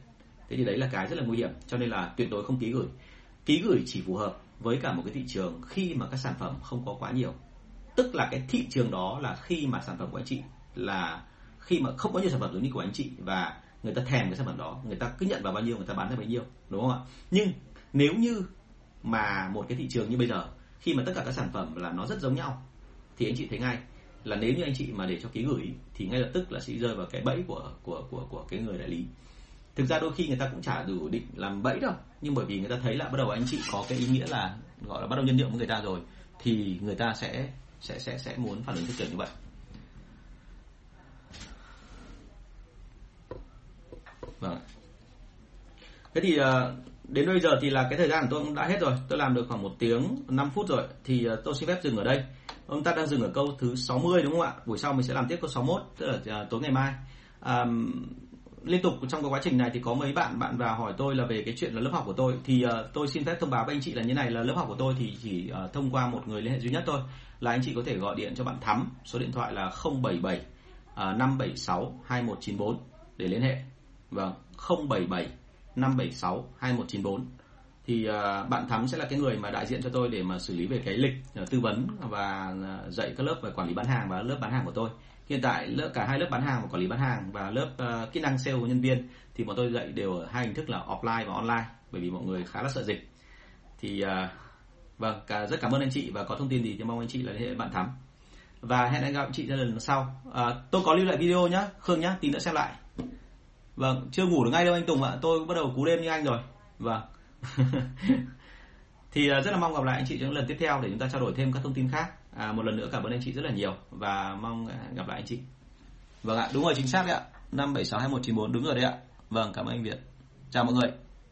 Thế thì đấy là cái rất là nguy hiểm, cho nên là tuyệt đối không ký gửi. Ký gửi chỉ phù hợp với cả một cái thị trường khi mà các sản phẩm không có quá nhiều. Tức là cái thị trường đó là khi mà sản phẩm của anh chị là khi mà không có nhiều sản phẩm giống như của anh chị và người ta thèm cái sản phẩm đó, người ta cứ nhận vào bao nhiêu, người ta bán ra bấy nhiêu, đúng không ạ? Nhưng nếu như mà một cái thị trường như bây giờ, khi mà tất cả các sản phẩm là nó rất giống nhau, thì anh chị thấy ngay là nếu như anh chị mà để cho ký gửi thì ngay lập tức là sẽ rơi vào cái bẫy của của của của cái người đại lý. Thực ra đôi khi người ta cũng chả đủ định làm bẫy đâu, nhưng bởi vì người ta thấy là bắt đầu anh chị có cái ý nghĩa là gọi là bắt đầu nhân nhượng với người ta rồi, thì người ta sẽ sẽ sẽ sẽ muốn phản ứng theo kiểu như vậy. Vâng thế thì ờ, đến bây giờ thì là cái thời gian của tôi cũng đã hết rồi. Tôi làm được khoảng một tiếng 5 phút rồi. Thì ờ, tôi xin phép dừng ở đây. Ông ta đang dừng ở câu thứ 60 đúng không ạ? Buổi sau mình sẽ làm tiếp câu 61 tức là ờ, tối ngày mai. À, liên tục trong cái quá trình này thì có mấy bạn bạn vào hỏi tôi là về cái chuyện là lớp học của tôi. Thì uh, tôi xin phép thông báo với anh chị là như này là lớp học của tôi thì chỉ uh, thông qua một người liên hệ duy nhất thôi. Là anh chị có thể gọi điện cho bạn Thắm số điện thoại là 077 uh, 576 2194 để liên hệ. Vâng 077 576 2194 thì uh, bạn Thắm sẽ là cái người mà đại diện cho tôi để mà xử lý về cái lịch uh, tư vấn và uh, dạy các lớp về quản lý bán hàng và lớp bán hàng của tôi. Hiện tại lớp cả hai lớp bán hàng và quản lý bán hàng và lớp uh, kỹ năng sale của nhân viên thì bọn tôi dạy đều ở hai hình thức là offline và online bởi vì mọi người khá là sợ dịch. Thì uh, vâng cả rất cảm ơn anh chị và có thông tin gì thì mong anh chị là liên hệ bạn thắm. Và hẹn anh gặp anh chị ra lần sau. Uh, tôi có lưu lại video nhá khương nhá tí nữa xem lại vâng chưa ngủ được ngay đâu anh tùng ạ. Tôi bắt đầu cú đêm như anh rồi. Vâng. Thì à, rất là mong gặp lại anh chị trong lần tiếp theo để chúng ta trao đổi thêm các thông tin khác. À, một lần nữa cảm ơn anh chị rất là nhiều và mong à, gặp lại anh chị. Vâng ạ đúng rồi chính xác đấy ạ. năm bảy sáu hai một chín bốn đúng rồi đấy ạ. Vâng cảm ơn anh việt. Chào mọi người.